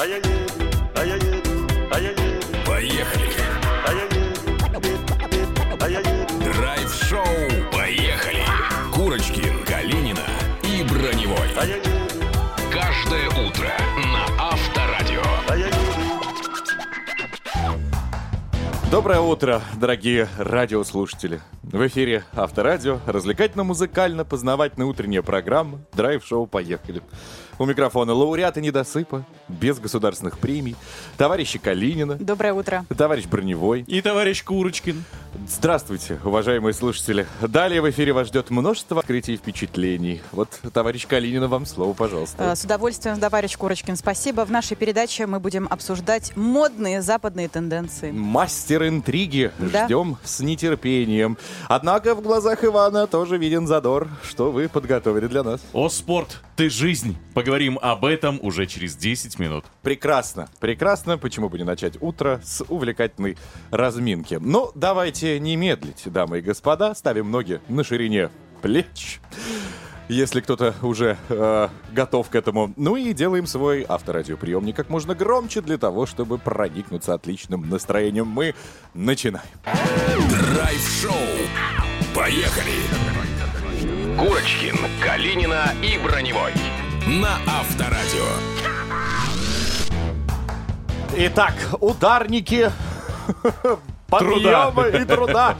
а я еду, а я еду, а я еду, Поехали! а я еду, а я еду. Драйв-шоу «Поехали!» Курочкин, Калинина и Броневой. А я еду, Каждое утро на Авторадио. а я еду. Доброе утро, дорогие радиослушатели. В эфире Авторадио, развлекательно-музыкально-познавательная утренняя программа «Драйв-шоу. Поехали». У микрофона лауреаты недосыпа, без государственных премий, товарищи Калинина, Доброе утро. товарищ Броневой. И товарищ Курочкин. Здравствуйте, уважаемые слушатели. Далее в эфире вас ждет множество открытий и впечатлений. Вот, товарищ Калинина, вам слово, пожалуйста. Э, С удовольствием, товарищ Курочкин, спасибо. В нашей передаче мы будем обсуждать модные западные тенденции. Мастер интриги. Да. Ждем с нетерпением. Однако в глазах Ивана тоже виден задор, что вы подготовили для нас. О, спорт, ты жизнь. Поговорим об этом уже через 10 минут. Прекрасно, прекрасно. Почему бы не начать утро с увлекательной разминки? Ну, давайте не медлить, дамы и господа. Ставим ноги на ширине плеч. Если кто-то уже э, готов к этому. Ну и делаем свой авторадиоприемник как можно громче для того, чтобы проникнуться отличным настроением. Мы начинаем. Драйв-шоу. Поехали! Курочкин, Калинина и Броневой. На Авторадио. Итак, ударники подъема и труда.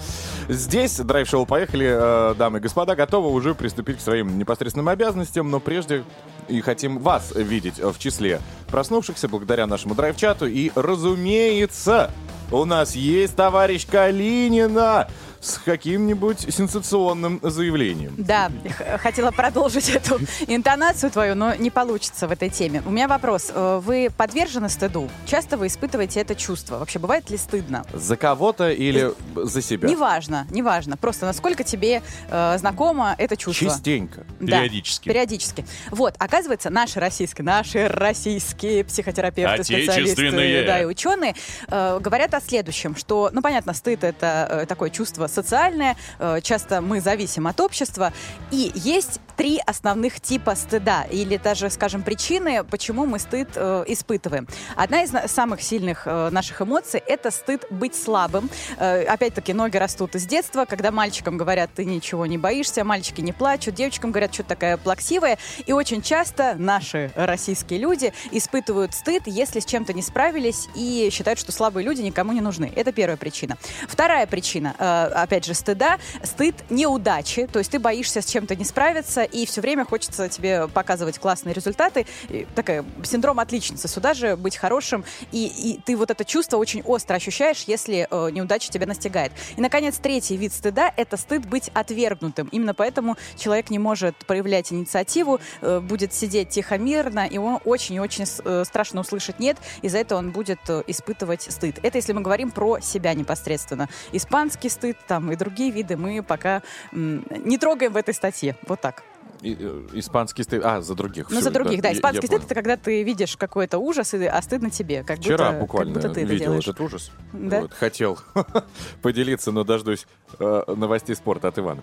Здесь драйв-шоу «Поехали», э, дамы и господа, готовы уже приступить к своим непосредственным обязанностям, но прежде и хотим вас видеть в числе проснувшихся благодаря нашему драйв-чату. И, разумеется, у нас есть товарищ Калинина с каким-нибудь сенсационным заявлением. Да, хотела продолжить эту интонацию твою, но не получится в этой теме. У меня вопрос. Э, Вы подвержены стыду? Часто вы испытываете это чувство? Вообще, бывает ли стыдно? За кого-то или за себя? Неважно, неважно. Просто насколько тебе э, знакомо это чувство. Частенько. Да, Периодически. периодически. Вот, оказывается, наши российские, наши российские психотерапевты, специалисты, да, и ученые э, говорят о следующем, что, ну, понятно, стыд это э, такое чувство социальное, э, часто мы зависим от общества, и есть три основных типа стыда, или даже, скажем, причины, почему мы стыд э, испытываем. Одна из самых сильных э, наших эмоций – это стыд быть слабым. Опять-таки, ноги растут из детства, когда мальчикам говорят, ты ничего не боишься, мальчики не плачут, девочкам говорят, что такая плаксивая. И очень часто наши российские люди испытывают стыд, если с чем-то не справились и считают, что слабые люди никому не нужны. Это первая причина. Вторая причина, опять же, стыда. Стыд неудачи. То есть ты боишься с чем-то не справиться, и все время хочется тебе показывать классные результаты. И такая синдром отличницы. Сюда же быть хорошим. И, и ты вот это чувство очень остро ощущаешь, если э, неудача тебя настигает. И, наконец, третий вид стыда — это стыд быть отвергнутым. Именно поэтому человек не может проявлять инициативу, э, будет сидеть тихо-мирно, и он очень и очень с- э, страшно услышать «нет», из-за этого он будет э, испытывать стыд. Это если мы говорим про себя непосредственно. Испанский стыд там и другие виды мы пока не трогаем в этой статье. Вот так. И, э, испанский стыд. А, за других. Ну, за других, да. я- Испанский я стыд — понял. это когда ты видишь какой-то ужас, и, а стыдно тебе. Как Вчера будто, буквально как будто ты это видел делаешь. этот ужас. Да? Вот, хотел поделиться, но дождусь э, новостей спорта от Ивана.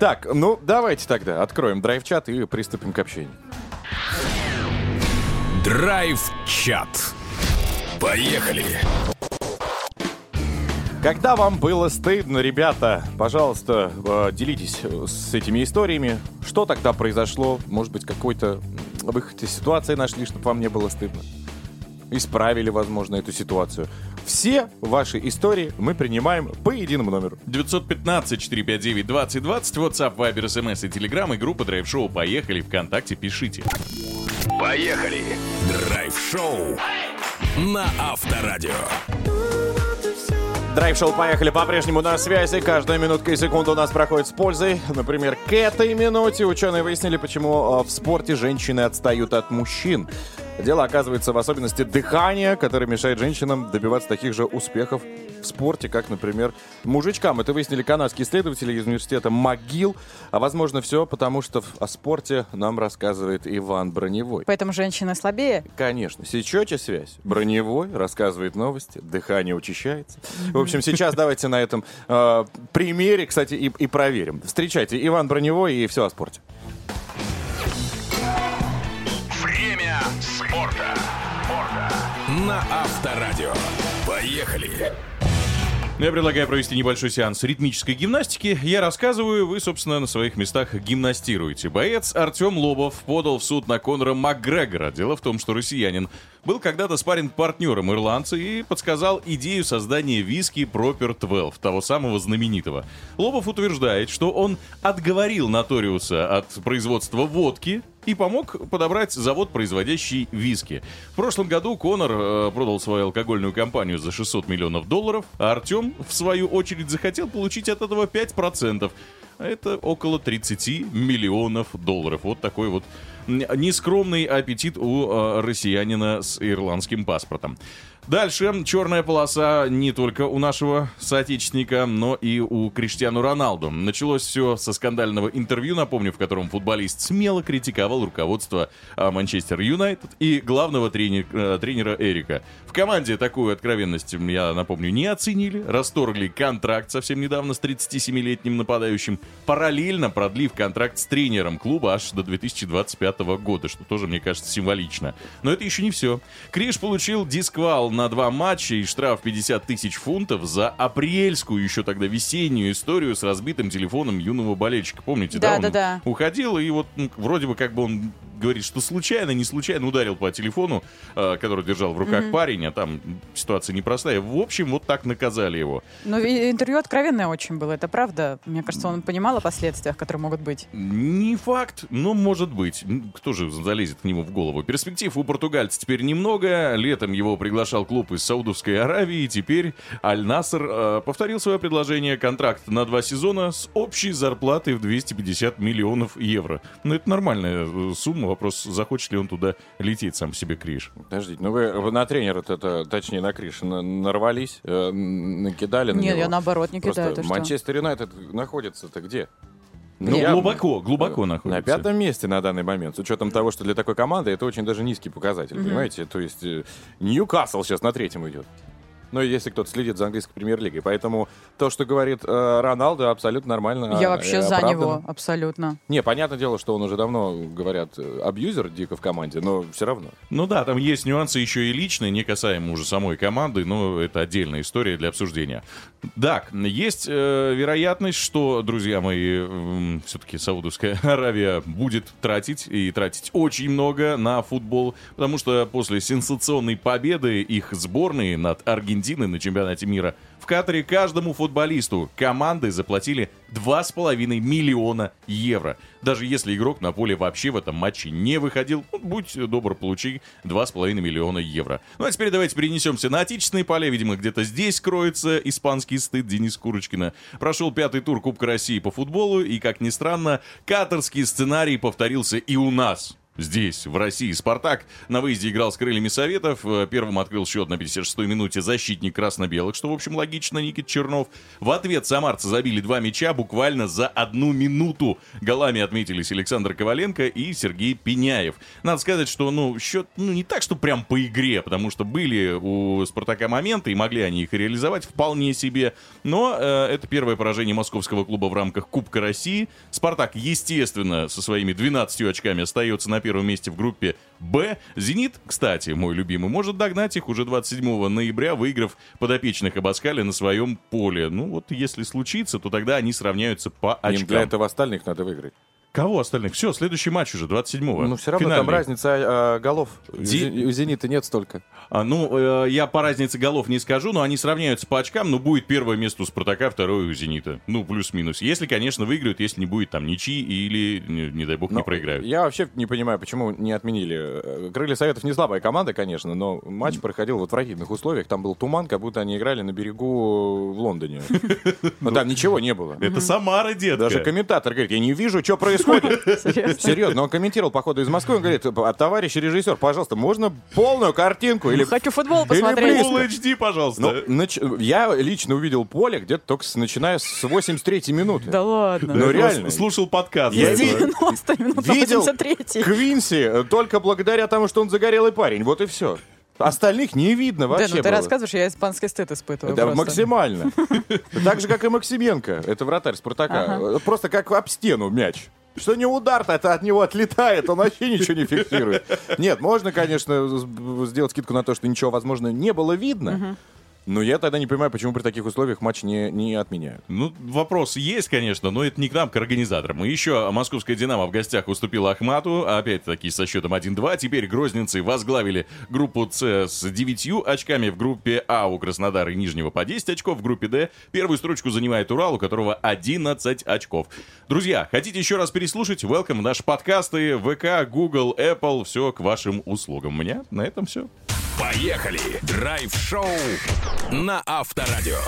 Так, ну давайте тогда откроем драйв-чат и приступим к общению. Драйв-чат. Поехали! Когда вам было стыдно, ребята, пожалуйста, э, делитесь э, с этими историями. Что тогда произошло? Может быть, какой-то выход из ситуации нашли, чтобы вам не было стыдно? Исправили, возможно, эту ситуацию. Все ваши истории мы принимаем по единому номеру. 915-459-2020, WhatsApp, Viber, SMS и Telegram и группа Драйв Шоу «Поехали» ВКонтакте, пишите. Поехали! Драйв-шоу на Авторадио. Драйв-шоу «Поехали» по-прежнему на связи. Каждая минутка и секунда у нас проходит с пользой. Например, к этой минуте ученые выяснили, почему э, в спорте женщины отстают от мужчин. Дело оказывается в особенности дыхания, которое мешает женщинам добиваться таких же успехов в спорте, как, например, мужичкам. Это выяснили канадские исследователи из университета МcGill. А возможно все, потому что в- о спорте нам рассказывает Иван Броневой. Поэтому женщины слабее. Конечно, сечете связь. Броневой рассказывает новости, дыхание учащается. В общем, сейчас давайте на этом э, примере, кстати, и, и проверим. Встречайте, Иван Броневой и все о спорте. Время спорта. На Авторадио. Поехали. Ну, Я предлагаю провести небольшой сеанс ритмической гимнастики. Я рассказываю, вы, собственно, на своих местах гимнастируете. Боец Артем Лобов подал в суд на Конора Макгрегора. Дело в том, что россиянин был когда-то спарринг-партнером ирландца и подсказал идею создания виски Proper 12, того самого знаменитого. Лобов утверждает, что он отговорил Наториуса от производства водки, и помог подобрать завод, производящий виски. В прошлом году Конор э, продал свою алкогольную компанию за 600 миллионов долларов, а Артем, в свою очередь, захотел получить от этого 5%. Это около 30 миллионов долларов. Вот такой вот нескромный аппетит у э, россиянина с ирландским паспортом. Дальше черная полоса не только у нашего соотечественника, но и у Криштиану Роналду. Началось все со скандального интервью, напомню, в котором футболист смело критиковал руководство а, Манчестер Юнайтед и главного тренер- э, тренера Эрика. В команде такую откровенность, я напомню, не оценили, расторгли контракт совсем недавно с 37-летним нападающим, параллельно продлив контракт с тренером клуба аж до 2025 года, что тоже, мне кажется, символично. Но это еще не все. Криш получил дисквал на два матча и штраф 50 тысяч фунтов за апрельскую, еще тогда весеннюю историю с разбитым телефоном юного болельщика. Помните, да? Да, Он да, да. уходил, и вот ну, вроде бы как бы он говорит, что случайно, не случайно ударил по телефону, э, который держал в руках парень, а там ситуация непростая. В общем, вот так наказали его. Ну, интервью откровенное очень было, это правда. Мне кажется, он понимал о последствиях, которые могут быть. Не факт, но может быть. Кто же залезет к нему в голову? Перспектив у португальца теперь немного. Летом его приглашал клуб из Саудовской Аравии. Теперь Аль-Наср э, повторил свое предложение. Контракт на два сезона с общей зарплатой в 250 миллионов евро. Ну, это нормальная э, сумма. Вопрос, захочет ли он туда лететь сам себе Криш. Подождите, ну вы, вы на тренера, это, точнее на Криш, на- нарвались, э, накидали на Нет, него? я наоборот не Просто кидаю. Манчестер Юнайтед находится-то где? Ну, Я- глубоко, глубоко На находится. пятом месте на данный момент, с учетом того, что для такой команды это очень даже низкий показатель, понимаете? То есть э, Ньюкасл сейчас на третьем идет. Ну, если кто-то следит за английской премьер-лигой. Поэтому то, что говорит э, Роналдо, абсолютно нормально. Я вообще и за него, абсолютно. Не, понятное дело, что он уже давно, говорят, э, абьюзер дико в команде, но все равно. Ну да, там есть нюансы еще и личные, не касаемо уже самой команды, но это отдельная история для обсуждения. Так, есть э, вероятность, что, друзья мои, все-таки Саудовская Аравия будет тратить и тратить очень много на футбол, потому что после сенсационной победы их сборной над Аргентиной на чемпионате мира в Катаре каждому футболисту команды заплатили 2,5 миллиона евро. Даже если игрок на поле вообще в этом матче не выходил, ну, будь добр, получи 2,5 миллиона евро. Ну а теперь давайте перенесемся на отечественные поля. Видимо, где-то здесь кроется испанский стыд Денис Курочкина. Прошел пятый тур Кубка России по футболу, и, как ни странно, катарский сценарий повторился и у нас. Здесь, в России, «Спартак» на выезде играл с крыльями Советов. Э, Первым открыл счет на 56-й минуте защитник красно-белых, что, в общем, логично, Никит Чернов. В ответ самарцы забили два мяча буквально за одну минуту. Голами отметились Александр Коваленко и Сергей Пеняев. Надо сказать, что, ну, счет, ну, не так, что прям по игре, потому что были у «Спартака» моменты, и могли они их реализовать вполне себе. Но э, это первое поражение московского клуба в рамках Кубка России. «Спартак», естественно, со своими 12 очками остается на первом месте в группе «Б». «Зенит», кстати, мой любимый, может догнать их уже 27 ноября, выиграв подопечных Абаскаля на своем поле. Ну вот, если случится, то тогда они сравняются по Им очкам. для этого остальных надо выиграть. Кого остальных? Все, следующий матч уже, 27-го. Ну, все равно там Финальный. разница а, голов. У Зи- «Зен- У «Зенита» нет столько. А, ну, э, я по разнице голов не скажу, но они сравняются по очкам, но будет первое место у «Спартака», второе у «Зенита». Ну, плюс-минус. Если, конечно, выиграют, если не будет там ничьи или, не, не дай бог, не Но проиграют. Я вообще не понимаю, почему не отменили. Э, Крылья Советов не слабая команда, конечно, но матч проходил в отвратительных условиях. Там был туман, как будто они играли на берегу в Лондоне. Но там ничего не было. Это Самара, детка. Даже комментатор говорит, я не вижу, что происходит. Серьезно, он комментировал, походу, из Москвы. Он говорит, «А, товарищ режиссер, пожалуйста, можно полную картинку? Или Хочу футбол посмотреть. Full HD, пожалуйста. Ну, Я лично увидел поле где-то только начиная с 83-й минуты. Да ладно. Ну, реально. Слушал подкаст. Я С до этого. 90 минут на Видел 83 Квинси э, только благодаря тому, что он загорелый парень. Вот и все. Остальных не видно Да, вообще. ну ты было. рассказываешь, я испанский стыд испытываю Да, просто. максимально. Так же, как и Максименко. Это вратарь Спартака. Просто как об стену мяч. Что не удар-то, это от него отлетает, он вообще ничего не фиксирует. Нет, можно, конечно, сделать скидку на то, что ничего, возможно, не было видно. Но я тогда не понимаю, почему при таких условиях матч не, не отменяют. Ну, вопрос есть, конечно, но это не к нам, к организаторам. И еще московская «Динамо» в гостях уступила Ахмату, опять-таки со счетом 1-2. Теперь грозненцы возглавили группу С с 9 очками. В группе А у Краснодара и Нижнего по 10 очков. В группе Д первую строчку занимает Урал, у которого 11 очков. Друзья, хотите еще раз переслушать? Welcome наши подкасты, ВК, Google, Apple. Все к вашим услугам. У меня на этом все. Поехали! Драйв-шоу на Авторадио.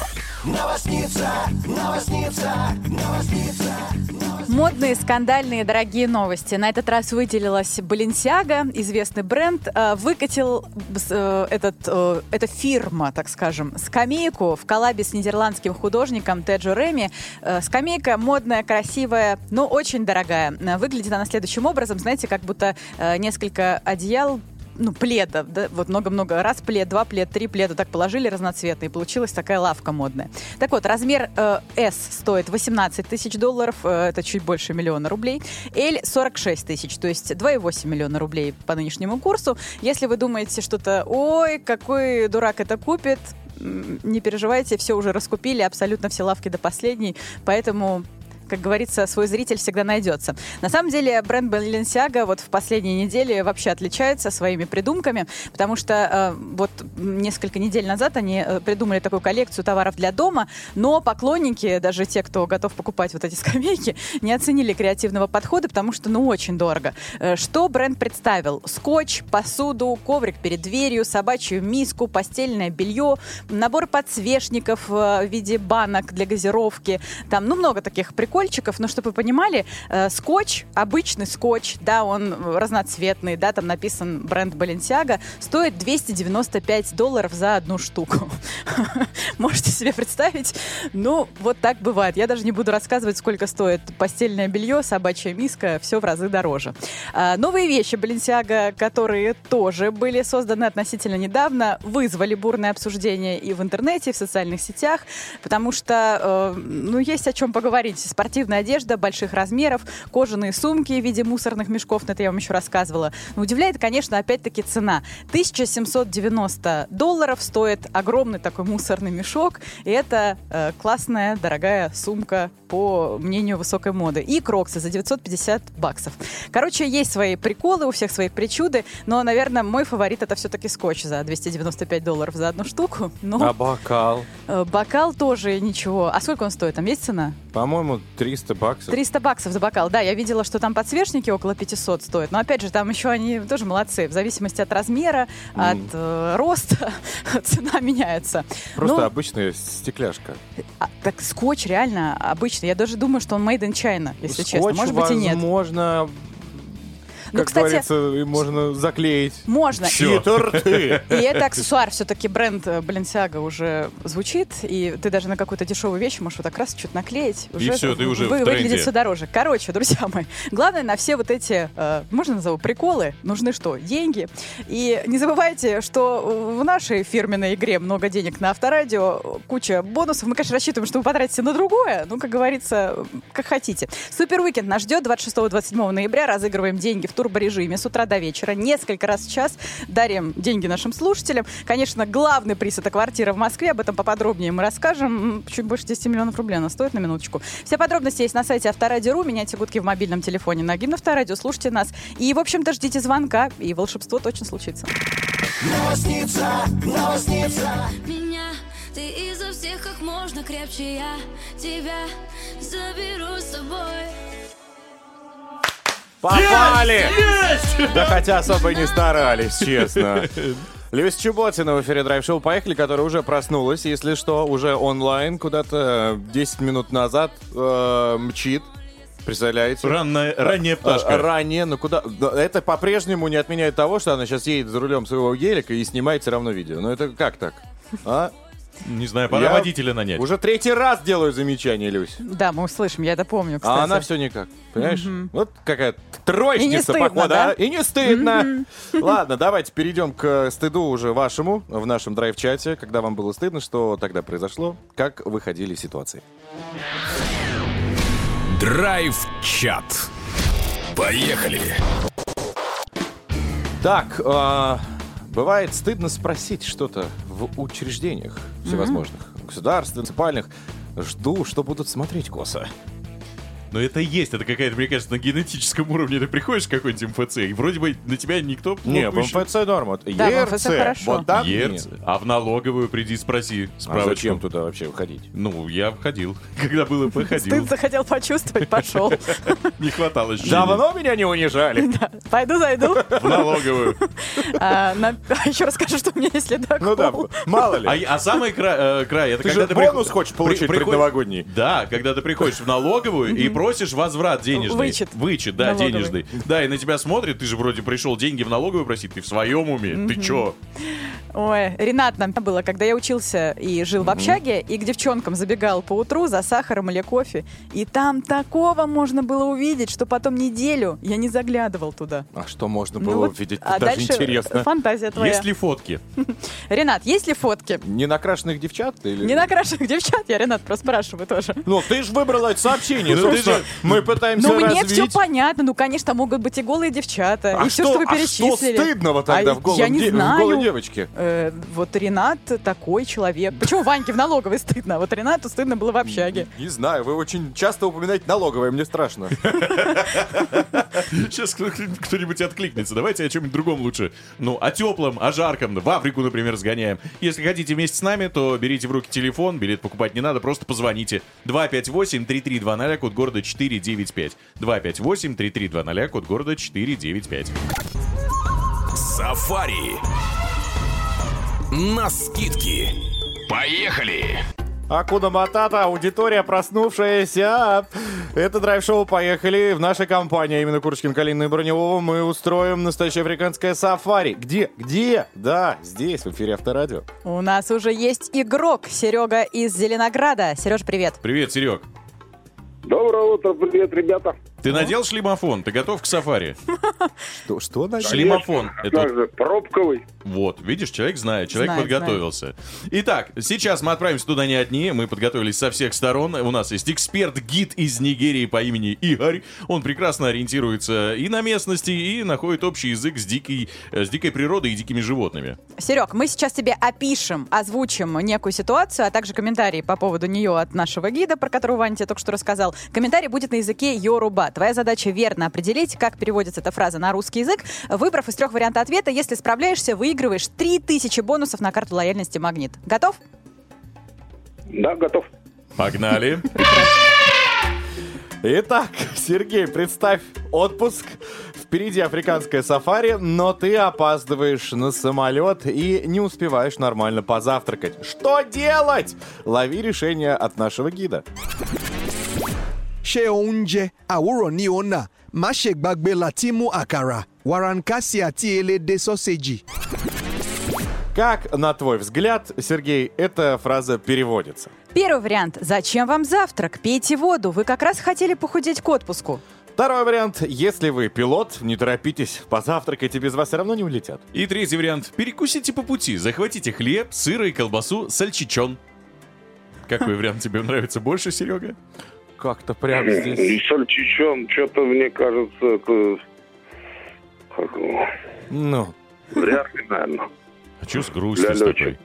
Модные, скандальные, дорогие новости. На этот раз выделилась Balenciaga, известный бренд, э, выкатил э, этот, э, эта фирма, так скажем, скамейку в коллабе с нидерландским художником Теджо Реми. Скамейка модная, красивая, но очень дорогая. Выглядит она следующим образом, знаете, как будто несколько одеял ну, пледов, да, вот много-много раз плед, два плед, три пледа так положили разноцветные, получилась такая лавка модная. Так вот, размер э, S стоит 18 тысяч долларов, э, это чуть больше миллиона рублей, L 46 тысяч, то есть 2,8 миллиона рублей по нынешнему курсу. Если вы думаете что-то, ой, какой дурак это купит, не переживайте, все уже раскупили, абсолютно все лавки до последней, поэтому как говорится, свой зритель всегда найдется. На самом деле бренд Balenciaga вот в последние недели вообще отличается своими придумками, потому что э, вот несколько недель назад они э, придумали такую коллекцию товаров для дома, но поклонники, даже те, кто готов покупать вот эти скамейки, не оценили креативного подхода, потому что, ну, очень дорого. Э, Что бренд представил? Скотч, посуду, коврик перед дверью, собачью миску, постельное белье, набор подсвечников э, в виде банок для газировки. Там, ну, много таких прикольчиков, но чтобы вы понимали, э, скотч, обычный скотч, да, он разноцветный, да, там написан бренд Balenciaga, стоит 295 долларов за одну штуку. Можете себе представить? Ну, вот так бывает. Я даже не буду рассказывать, сколько стоит постельное белье, собачья миска, все в разы дороже. А, Новые вещи Balenciaga, которые тоже были созданы относительно недавно, вызвали бурное обсуждение и в интернете, и в социальных сетях, потому что, э, ну, есть о чем поговорить. Спортивная одежда больших размеров, кожаные сумки в виде мусорных мешков, это я вам еще рассказывала. Но удивляет, конечно, опять-таки цена. 1790 долларов стоит огромный такой мусорный мешок, и это э, классная, дорогая сумка по мнению высокой моды. И кроксы за 950 баксов. Короче, есть свои приколы, у всех свои причуды, но, наверное, мой фаворит это все-таки скотч за 295 долларов за одну штуку. Но А бокал? э, бокал тоже ничего. А сколько он стоит? Там есть цена? По-моему, 300 баксов. 300 баксов за бокал. Да, я видела, что там подсвечники около 500 стоят. Но опять же, там еще они тоже молодцы. В зависимости от размера, от э, роста цена меняется. Просто Ну, обычная стекляшка. а, так скотч реально обычный. Я даже думаю, что он made in China, если честно. Скотч, Может быть и нет. возможно, Ну, как кстати, говорится, и можно заклеить. можно. И торты. И это аксессуар, все-таки бренд э, Balenciaga уже звучит, и ты даже на какую-то дешевую вещь можешь вот так раз что-то наклеить. И всё, ты уже в вы- выглядит тренде. все дороже. Короче, друзья мои, главное на все вот эти, э, можно назову, приколы, нужны что? Деньги. И не забывайте, что в нашей фирменной игре много денег на авторадио, куча бонусов. Мы, конечно, рассчитываем, что вы потратите на другое, ну, как говорится, как хотите. Супер Уикенд нас ждет 26-27 ноября. Разыгрываем деньги в турборежиме с утра до вечера. Несколько раз в час дарим деньги нашим слушателям. Конечно, главный приз это квартира в Москве. Об этом поподробнее мы расскажем. Чуть больше 10 миллионов рублей она стоит на минуточку. Все подробности есть на сайте Авторадио.ру. Меняйте гудки в мобильном телефоне на гимн Авторадио. Слушайте нас. И, в общем-то, ждите звонка. И волшебство точно случится. меня Ты изо всех как можно крепче я Тебя заберу с собой Попали! Да хотя особо и не старались, честно. Льюис Чеботина в эфире Драйв-шоу «Поехали», которая уже проснулась, если что, уже онлайн, куда-то 10 минут назад э, мчит. Представляете? Ранная, ранняя Э, пташка. Ранее, но куда... да, Это по-прежнему не отменяет того, что она сейчас едет за рулем своего гелика и снимает все равно видео. Ну это как так? А? Не знаю, пора Я водителя нанять. Уже третий раз делаю замечание, Люсь. Да, мы услышим, я это помню, кстати. А она все никак. Понимаешь? Вот какая троечница, походу, да? И не стыдно. Ладно, давайте перейдем к стыду уже вашему в нашем драйв-чате. Когда вам было стыдно, что тогда произошло? Как выходили из ситуации? Драйв-чат. Поехали! Так, а, бывает стыдно спросить что-то в учреждениях всевозможных, государственных, муниципальных. Жду, что будут смотреть косо. Но это есть, это какая-то, мне кажется, на генетическом уровне ты приходишь в какой-нибудь МФЦ, и вроде бы на тебя никто Не, в еще- МФЦ норма. Да, в ЕРЦ, МФЦ хорошо. Вот там Ерц. нет. А в налоговую приди спроси. А Справочку. зачем туда вообще выходить? Ну, я ходил. Когда был ИП, ходил. Стыд захотел почувствовать, пошел. Не хватало ощущения. Давно меня не унижали. Пойду зайду. В налоговую. А, на- Еще расскажу, что у меня есть ледокол. Ну да, мало ли. А, а самый э, край, это когда ты бонус хочешь получить предновогодний. Да, когда ты приходишь в налоговую и просишь возврат денежный. Вычет. Вычет, да, Налоговый. денежный. Да, и на тебя смотрят, ты же вроде пришел деньги в налоговую просить, ты в своем уме, ты чё? Ой, Ренат нам было, когда я учился и жил в общаге, и к девчонкам забегал по утру за сахаром или кофе, и там такого можно было увидеть, что потом неделю я не заглядывал туда. А что можно Ну было вот, увидеть? а Даже дальше интересно. фантазия твоя. Есть ли фотки? Ренат, есть ли фотки? Не накрашенных девчат? Или... Не накрашенных девчат, я Ренат просто спрашиваю тоже. Ну, ты же выбрала это сообщение. Ну, ты собственно. же- Мы пытаемся Ну, мне все понятно. Ну, конечно, могут быть и голые девчата, А и все, что, что вы а что перечислили. стыдного тогда А в, голом Я не де- в знаю. голой девочке? Э, вот Ренат такой человек. Почему Ваньке в налоговой стыдно? Вот Ренату стыдно было в общаге. Не знаю, вы очень часто упоминаете налоговое, мне страшно. Сейчас кто- кто-нибудь откликнется. Давайте о чем-нибудь другом лучше. Ну, о теплом, о жарком. В Африку, например, сгоняем. Если хотите вместе с нами, то берите в руки телефон. Билет покупать не надо, просто позвоните. 258-3320, код города 495. 258-3320, код города 495. Сафари. На скидки. Поехали! Акуна Матата, аудитория проснувшаяся. Это драйв-шоу «Поехали». В нашей компании, именно Курочкин, Калинина и Броневого, мы устроим настоящее африканское сафари. Где? Где? Да, здесь, в эфире Авторадио. У нас уже есть игрок Серега из Зеленограда. Сереж, привет. Привет, Серег. Доброе утро, привет, ребята. Ты надел шлемофон? Ты готов к сафари? Что, что на Шлемофон. Это же, пробковый. Вот, видишь, человек знает, человек Знает, подготовился. Итак, сейчас мы отправимся туда не одни, мы подготовились со всех сторон. У нас есть эксперт-гид из Нигерии по имени Игорь. Он прекрасно ориентируется и на местности, и находит общий язык с дикой, э, с дикой природой и дикими животными. Серег, мы сейчас тебе опишем, озвучим некую ситуацию, а также комментарии по поводу нее от нашего гида, про которого Ваня тебе только что рассказал. Комментарий будет на языке Йоруба. Твоя задача верно определить, как переводится эта фраза на русский язык. Выбрав из трех вариантов ответа, если справляешься, выигрываешь 3000 бонусов на карту лояльности «Магнит». Готов? Да, готов. Погнали. Итак, Сергей, представь отпуск. Впереди африканское сафари, но ты опаздываешь на самолет и не успеваешь нормально позавтракать. Что делать? Лови решение от нашего гида. Ṣé oúnjẹ àwòrán ní ọ̀nà má ṣe gbàgbé láti mú àkàrà wàràǹkàsì àti elédè sọ́sẹ̀jì. Как, на твой взгляд, Сергей, эта фраза переводится? Первый вариант. Зачем вам завтрак? Пейте воду. Вы как раз хотели похудеть к отпуску. Второй вариант. Если вы пилот, не торопитесь, позавтракайте, без вас все равно не улетят. И третий вариант. Перекусите по пути. Захватите хлеб, сыр и колбасу, сальчичон. Какой вариант тебе нравится больше, Серега? Как-то прямо И здесь. сальчичон, что-то мне кажется, это... как Ну, Вряд ли, наверное. А что с грустью Для с такой?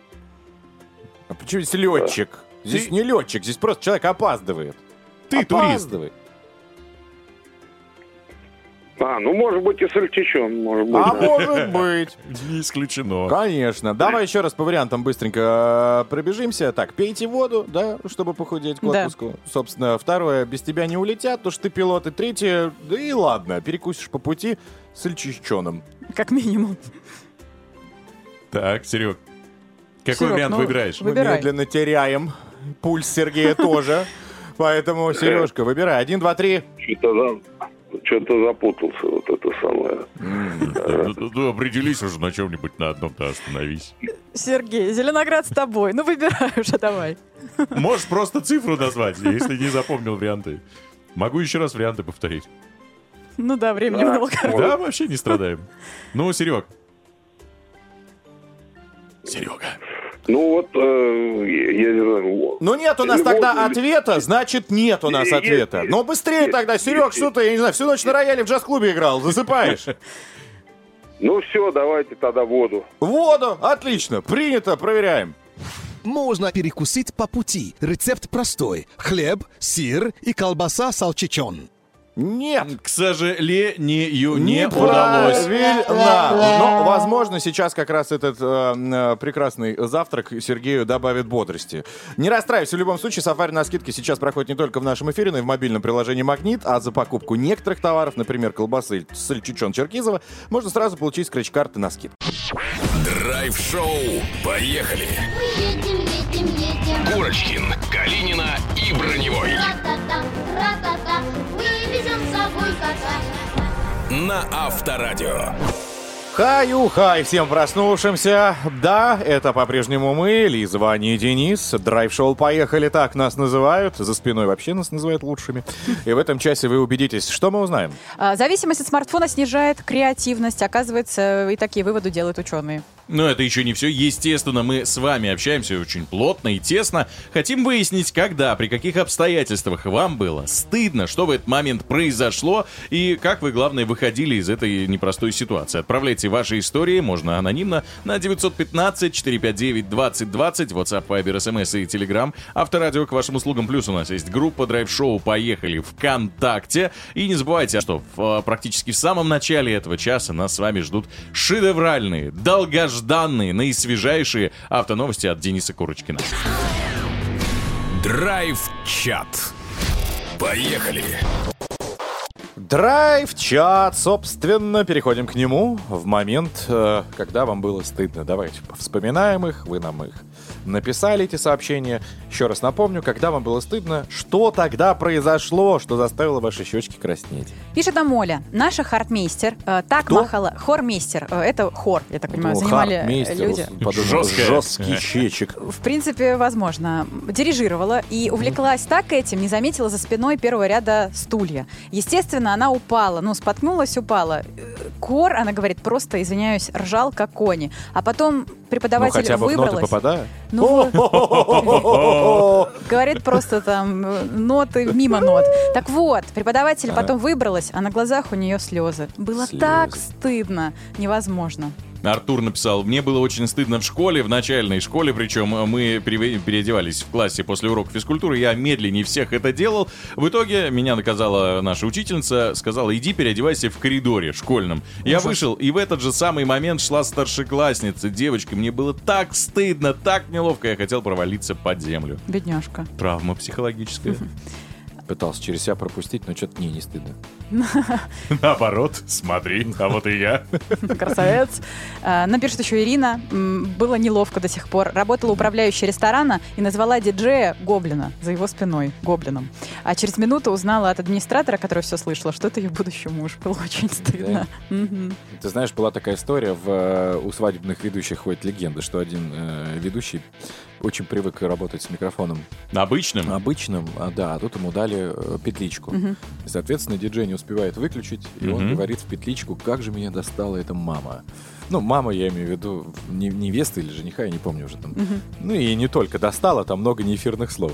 а почему здесь летчик? Здесь Ты- не летчик, здесь просто человек опаздывает. Ты турист. А, ну, может быть, и сальчичон, может быть. А может быть. Не исключено. Конечно. Давай еще раз по вариантам быстренько э, пробежимся. Так, пейте воду, да, чтобы похудеть к Да. отпуску. Собственно, второе, без тебя не улетят, потому что ты пилот. И третье, да и ладно, перекусишь по пути с альчичоном. Как минимум. Так, Серег. Какой Серег, вариант ну, выбираешь? Мы Выбирай. медленно теряем. Пульс Сергея тоже. Поэтому, Сережка, выбирай. Один, два, три. Что-то. Что-то запутался, вот это самое. Ну, определись уже на чем-нибудь на одном-то остановись. Сергей, Зеленоград с тобой. Ну, выбирай уже, давай. Можешь просто цифру назвать, если не запомнил варианты. Могу еще раз варианты повторить. Ну да, времени много. Да, вообще не страдаем. Ну, Серег. Серега. Ну вот, э, я не знаю, Ну нет у нас Любовь тогда ответа, значит нет у нас Есть- ответа. есть- Ну быстрее есть- тогда, Серег, что ты, я не знаю, всю ночь на рояле в джаз-клубе играл, засыпаешь. ну все, давайте тогда воду. Воду, отлично, принято, проверяем. Можно перекусить по пути. Рецепт простой. Хлеб, сыр и колбаса салчичон. Нет. К сожалению, не удалось. Но, возможно, сейчас как раз этот э, э, прекрасный завтрак Сергею добавит бодрости. Не расстраивайся, в любом случае, сафари на скидке сейчас проходит не только в нашем эфире, но и в мобильном приложении «Магнит», а за покупку некоторых товаров, например, колбасы Сальчичон Черкизова, можно сразу получить скретч-карты на скидку. Драйв-шоу. Поехали. Мы едем, едем, едем. Курочкин, Калинина и Броневой. Ра-та-та, ра-та-та, На Авторадио. Хаю-хай всем проснувшимся. Да, это по-прежнему мы, Лиза, Ваня и Денис. Драйв-шоу «Поехали» так нас называют. За спиной вообще нас называют лучшими. И в этом часе вы убедитесь, что мы узнаем. А, Зависимость от смартфона снижает креативность. Оказывается, и такие выводы делают ученые. Но это еще не все. Естественно, мы с вами общаемся очень плотно и тесно. Хотим выяснить, когда, при каких обстоятельствах вам было стыдно, что в этот момент произошло, и как вы, главное, выходили из этой непростой ситуации. Отправляйте ваши истории, можно анонимно, на 915-459-2020, WhatsApp, Viber, SMS и Telegram. Авторадио к вашим услугам. Плюс у нас есть группа драйв-шоу «Поехали» ВКонтакте. И не забывайте, что в, э, практически в самом начале этого часа нас с вами ждут шедевральные, долгожданные, наисвежайшие автоновости от Дениса Курочкина. Драйв-чат. Поехали. Драйв-чат, собственно, переходим к нему в момент, э, когда вам было стыдно. Давайте вспоминаем их, вы нам их написали, эти сообщения. Еще раз напомню, когда вам было стыдно, что тогда произошло, что заставило ваши щечки краснеть. Пишет нам Оля. Наша хартмейстер э, так Кто? махала... Хормейстер. э, это хор, я так понимаю, Ну, занимали люди. подумал, Жесткая. Жесткий щечек. В принципе, возможно. Дирижировала и увлеклась так этим, не заметила за спиной первого ряда стулья. Естественно, она упала, ну, споткнулась, упала. Э, Кор, она говорит, просто, извиняюсь, ржал как кони. А потом Ну, преподаватель хотя бы в ноты выбралась. Ну, говорит просто там э, ноты мимо нот. Так вот, преподаватель потом выбралась, а на глазах у нее слезы. Было так стыдно, невозможно. Артур написал, мне было очень стыдно в школе, в начальной школе, причем мы пере- переодевались в классе после урока физкультуры, я медленнее всех это делал. В итоге меня наказала наша учительница, сказала, иди переодевайся в коридоре школьном. Я вышел, и в этот же самый момент шла старшеклассница, девочка, мне было так стыдно, так неловко, я хотел провалиться под землю. Бедняжка. Травма психологическая. Пытался через себя пропустить, но что-то не, не стыдно. Наоборот, смотри, а вот и я. Красавец. А, Напишет еще Ирина. Было неловко до сих пор. Работала управляющей ресторана и назвала диджея Гоблина за его спиной. Гоблином. А через минуту узнала от администратора, который все слышала, что это ее будущий муж. Было очень стыдно. Ты знаешь, была такая история, в, э, у свадебных ведущих ходит легенда, что один э, ведущий очень привык работать с микрофоном Обычным? обычным, а, да, а тут ему дали э, петличку. И, соответственно, диджей не успевает выключить, и он Мгм. говорит в петличку, как же меня достала эта мама. Ну, мама, я имею в виду, не- невеста или жениха, я не помню уже там. Мгм. Ну и не только достала, там много неэфирных слов.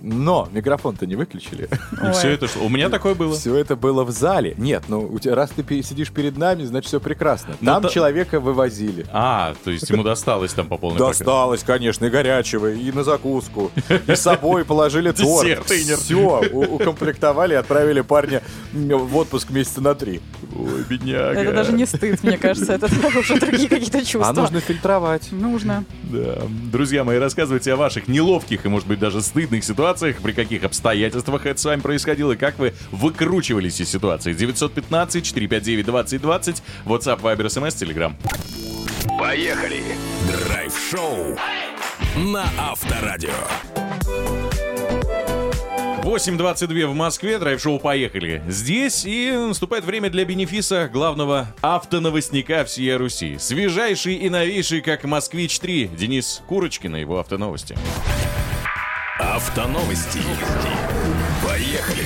Но микрофон-то не выключили. И все это шло. У меня такое было. Все это было в зале. Нет, ну у тебя, раз ты сидишь перед нами, значит все прекрасно. Ну, Там та- человека вывозили. А, то есть ему досталось там по полной. Досталось, конечно, и горячего, и на закуску. И с собой положили торт. Все, укомплектовали и отправили парня в отпуск месяца на три. Ой, бедняга. Это даже не стыд, мне кажется. Это уже другие какие-то чувства. А нужно фильтровать. Нужно. Да. Друзья мои, рассказывайте о ваших неловких и, может быть, даже стыдных ситуациях, при каких обстоятельствах это с вами происходило, и как вы выкручивались из ситуации. 915-459-2020, WhatsApp, Viber, SMS, Telegram. Поехали. Драйв-шоу на Авторадио. 8.22 в Москве, драйв-шоу «Поехали». Здесь и наступает время для бенефиса главного автоновостника всей Руси. Свежайший и новейший, как «Москвич-3», Денис Курочкин и его автоновости. Автоновости. Поехали.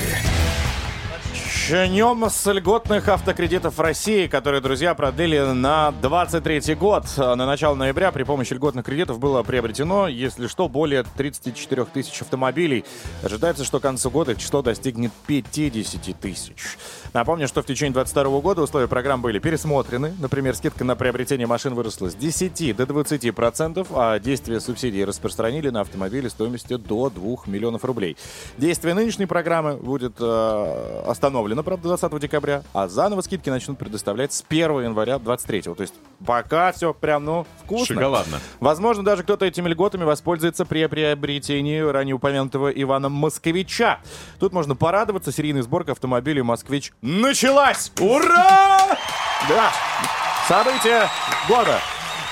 Начнем с льготных автокредитов России, которые, друзья, продлили на 23 год. На начало ноября при помощи льготных кредитов было приобретено, если что, более 34 тысяч автомобилей. Ожидается, что к концу года их число достигнет 50 тысяч. Напомню, что в течение 2022 года условия программ были пересмотрены. Например, скидка на приобретение машин выросла с 10 до 20 процентов, а действие субсидий распространили на автомобили стоимостью до 2 миллионов рублей. Действие нынешней программы будет э, остановлено, правда, 20 декабря, а заново скидки начнут предоставлять с 1 января 23 То есть пока все прям, ну, вкусно. Шоколадно. Возможно, даже кто-то этими льготами воспользуется при приобретении ранее упомянутого Ивана Москвича. Тут можно порадоваться. Серийная сборка автомобилей «Москвич» началась! Ура! Да, событие года.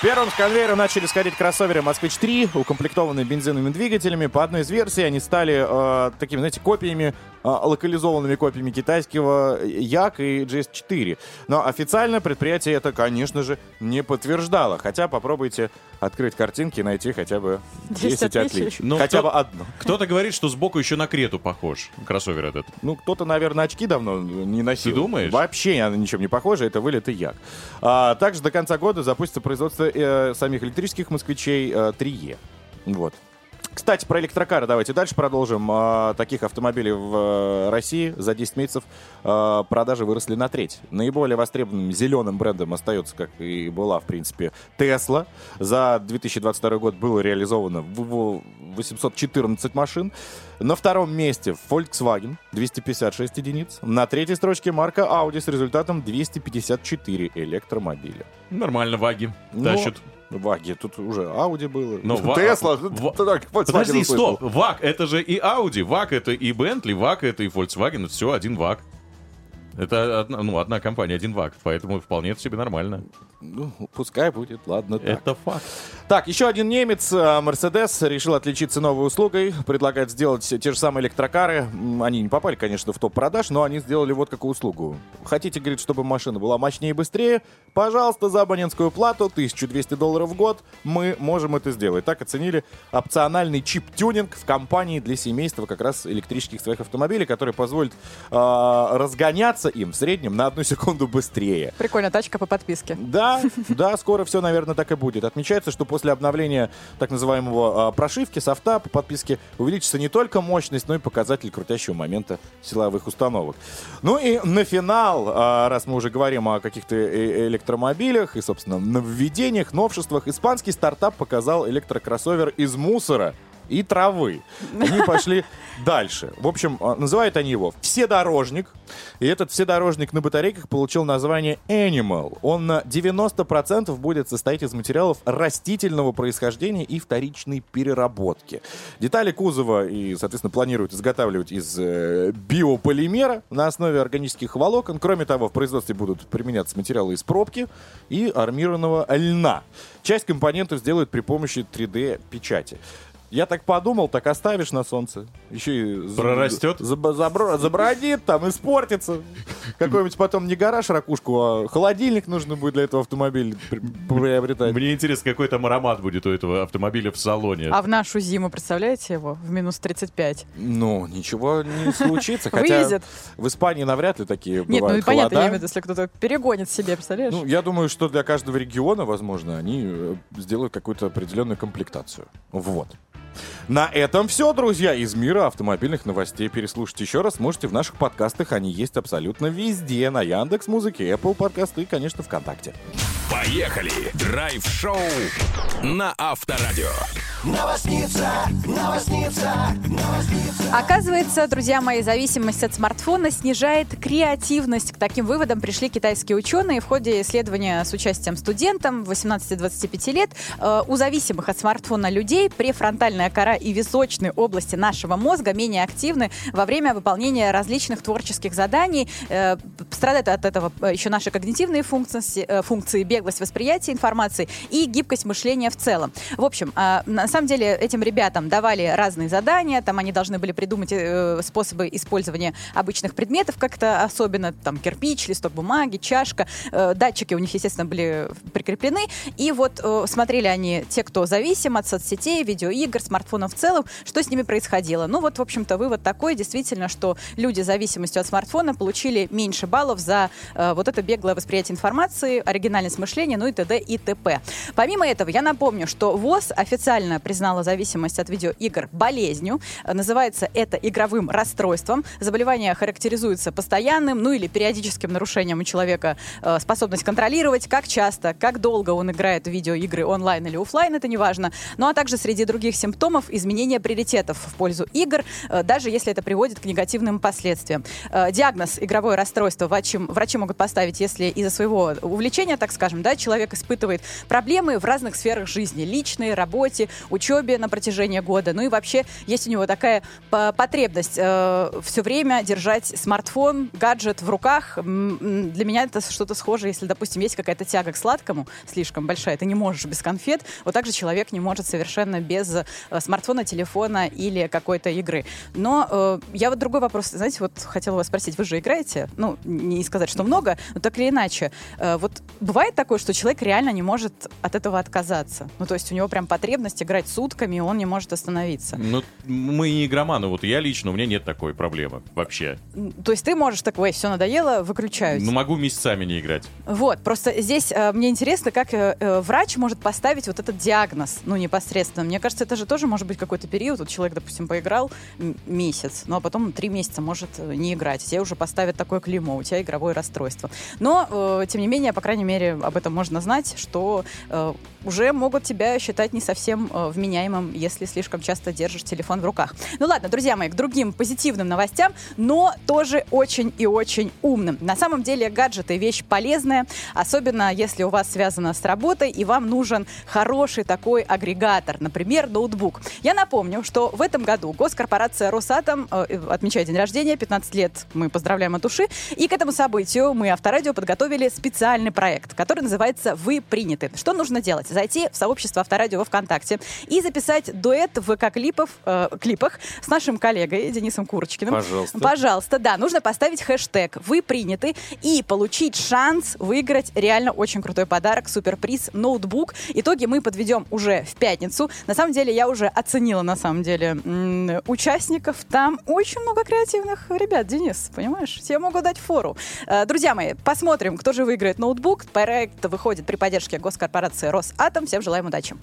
Первым с конвейера начали сходить кроссоверы «Москвич-3», укомплектованные бензиновыми двигателями. По одной из версий они стали э, такими, знаете, копиями, э, локализованными копиями китайского Як и GS4. Но официально предприятие это, конечно же, не подтверждало. Хотя попробуйте открыть картинки и найти хотя бы 10, 10 отличий. отличий. Ну, хотя кто- бы одно. Кто-то говорит, что сбоку еще на Крету похож, кроссовер этот. Ну, кто-то, наверное, очки давно не носил. Ты думаешь? Вообще она ничем не похожа, это вылет и як. А, также до конца года запустится производство э, самих электрических москвичей э, 3Е. Вот. Кстати, про электрокары давайте дальше продолжим. А, таких автомобилей в э, России за 10 месяцев а, продажи выросли на треть. Наиболее востребованным зеленым брендом остается, как и была, в принципе, Tesla. За 2022 год было реализовано в- в 814 машин. На втором месте Volkswagen 256 единиц. На третьей строчке марка Audi с результатом 254 электромобиля. Нормально, ваги Ну, тащат. Ваги, тут уже Audi было. Но Тесла, ва- Подожди, стоп. ВАГ это же и Audi, ВАГ это и Bentley, ВАГ это и Volkswagen, это все один ВАГ. Это одна, ну, одна компания, один ВАГ, поэтому вполне это себе нормально. Ну, пускай будет, ладно так. Это факт. Так, еще один немец, э, Mercedes, решил отличиться новой услугой, предлагает сделать те же самые электрокары. Они не попали, конечно, в топ продаж, но они сделали вот какую услугу. Хотите, говорит, чтобы машина была мощнее и быстрее? Пожалуйста, за абонентскую плату 1200 долларов в год мы можем это сделать. Так оценили опциональный чип-тюнинг в компании для семейства как раз электрических своих автомобилей, который позволит э, разгоняться им в среднем на одну секунду быстрее. Прикольно, тачка по подписке. Да, да, скоро все, наверное, так и будет. Отмечается, что после обновления так называемого а, прошивки софта по подписке увеличится не только мощность, но и показатель крутящего момента силовых установок. Ну и на финал, а, раз мы уже говорим о каких-то э- электромобилях и, собственно, нововведениях, новшествах, испанский стартап показал электрокроссовер из мусора и травы. Они пошли дальше. В общем, а, называют они его «Вседорожник». И этот «Вседорожник» на батарейках получил название «Animal». Он на 90% будет состоять из материалов растительного происхождения и вторичной переработки. Детали кузова и, соответственно, планируют изготавливать из э, биополимера на основе органических волокон. Кроме того, в производстве будут применяться материалы из пробки и армированного льна. Часть компонентов сделают при помощи 3D-печати. Я так подумал, так оставишь на солнце. Еще и... Прорастет? заб- забро- забродит, там, испортится. Какой-нибудь потом не гараж ракушку, а холодильник нужно будет для этого автомобиля при- приобретать. Мне интересно, какой там аромат будет у этого автомобиля в салоне. А в нашу зиму, представляете его? В минус 35. Ну, ничего не случится. Хотя Вывезет. в Испании навряд ли такие Нет, ну и понятно, я холода. имею в виду, если кто-то перегонит себе, представляешь? Ну, я думаю, что для каждого региона, возможно, они э, сделают какую-то определенную комплектацию. Вот. На этом все, друзья, из мира автомобильных новостей. Переслушать еще раз можете в наших подкастах. Они есть абсолютно везде. На Яндекс Музыке, Apple подкасты и, конечно, ВКонтакте. Поехали! Драйв-шоу на Авторадио. Оказывается, друзья мои, зависимость от смартфона снижает креативность. К таким выводам пришли китайские ученые в ходе исследования с участием студентов 18-25 лет. Э, У зависимых от смартфона людей префронтальная кора и височные области нашего мозга менее активны во время выполнения различных творческих заданий. Э, Страдают от этого э, еще наши когнитивные функции, э, функции беглость восприятия информации и гибкость мышления в целом. В общем, а, на- самом деле этим ребятам давали разные задания, там они должны были придумать э, способы использования обычных предметов как-то особенно, там кирпич, листок бумаги, чашка, Э, датчики у них, естественно, были прикреплены, и вот э, смотрели они, те, кто зависим от соцсетей, видеоигр, смартфонов в целом, что с ними происходило. Ну вот, в общем-то, вывод такой, действительно, что люди с зависимостью от смартфона получили меньше баллов за э, вот это беглое восприятие информации, оригинальность мышления, ну и т.д. и т.п. Помимо этого, я напомню, что ВОЗ официально признала зависимость от видеоигр болезнью. Э, Называется это игровым расстройством. Заболевание характеризуется постоянным, ну или периодическим нарушением у человека э, способность контролировать, как часто, как долго он играет в видеоигры онлайн или офлайн, это не важно. Ну а также среди других симптомов изменение приоритетов в пользу игр, э, даже если это приводит к негативным последствиям. Э, Диагноз игровое расстройство врачи, врачи могут поставить, если из-за своего увлечения, так скажем, да, человек испытывает проблемы в разных сферах жизни, личной, работе, учебе на протяжении года. Ну и вообще есть у него такая по- потребность э, все время держать смартфон, гаджет в руках. Для меня это что-то схожее, если, допустим, есть какая-то тяга к сладкому, слишком большая, ты не можешь без конфет. Вот так же человек не может совершенно без смартфона, телефона или какой-то игры. Но э, я вот другой вопрос, знаете, вот хотела вас спросить, вы же играете? Ну, не сказать, что много, но так или иначе. Э, вот бывает такое, что человек реально не может от этого отказаться? Ну, то есть у него прям потребность играть сутками, и он не может остановиться. Ну, мы не игроманы, вот я лично, у меня нет такой проблемы вообще. То есть ты можешь так, ой, все надоело, выключаюсь. Ну, могу месяцами не играть. Вот, просто здесь э, мне интересно, как э, э, врач может поставить вот этот диагноз, ну, непосредственно. Мне кажется, это же тоже может быть какой-то период. Вот человек, допустим, поиграл месяц, ну, а потом три месяца может э, не играть. Тебе уже поставят такое клеймо, у тебя игровое расстройство. Но, э, тем не менее, по крайней мере, об этом можно знать, что э, уже могут тебя считать не совсем э, вменяемым, если слишком часто держишь телефон в руках. Ну ладно, друзья мои, к другим позитивным новостям, но тоже очень и очень умным. На самом деле гаджеты вещь полезная, особенно если у вас связано с работой и вам нужен хороший такой агрегатор, например, ноутбук. Я напомню, что в этом году госкорпорация Росатом э, отмечает день рождения, 15 лет мы поздравляем от души, и к этому событию мы, Авторадио, подготовили специальный проект, который называется «Вы приняты». Что нужно делать? Зайти в сообщество Авторадио ВКонтакте и записать дуэт в ВК-клипов, э, клипах с нашим коллегой Денисом Курочкиным. Пожалуйста. Пожалуйста, да, нужно поставить хэштег «Вы приняты» и получить шанс выиграть реально очень крутой подарок, суперприз, ноутбук. Итоги мы подведем уже в пятницу. На самом деле, я уже оценила, на самом деле, участников. Там очень много креативных ребят, Денис, понимаешь? Тебе могут дать фору. Э, Друзья мои, посмотрим, кто же выиграет ноутбук. Проект выходит при поддержке госкорпорации «Росатом». Всем желаем удачи.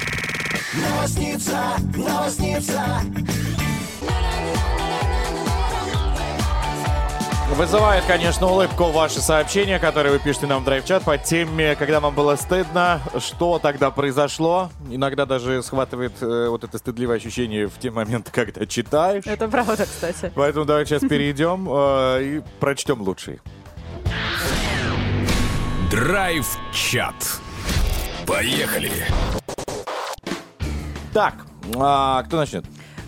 Вызывает, конечно, улыбку ваши сообщения, которые вы пишете нам в драйв-чат по теме, когда вам было стыдно, что тогда произошло. Иногда даже схватывает э, вот это стыдливое ощущение в те моменты, когда читаешь. Это правда, кстати. Поэтому давайте сейчас перейдем э, и прочтем лучший. Драйв-чат. Поехали. Так, а, кто начнет?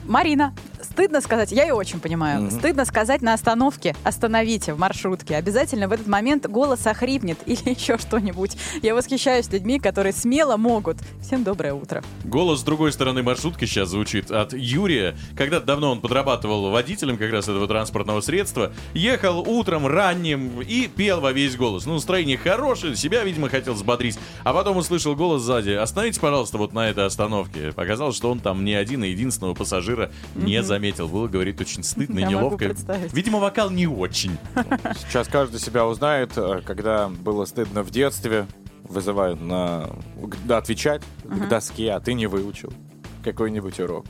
Марина. Стыдно сказать, я ее очень понимаю. Стыдно сказать на остановке, остановите в маршрутке. Обязательно в этот момент голос охрипнет или еще что-нибудь. Я восхищаюсь людьми, которые смело могут. Всем доброе утро. Голос с другой стороны маршрутки сейчас звучит от Юрия. Когда-то давно он подрабатывал водителем как раз этого транспортного средства. Ехал утром ранним и пел во весь голос. Ну, настроение хорошее, себя, видимо, хотел взбодрить. А потом услышал голос сзади. Остановитесь, пожалуйста, вот на этой остановке. Показалось, что он там не один, и единственного пассажира не заметил. Было, говорит, очень стыдно и Я могу неловко. представить. Видимо, вокал не очень. Сейчас каждый себя узнает, э, когда было стыдно в детстве, вызывают на да, отвечать к доске, а ты не выучил какой-нибудь урок.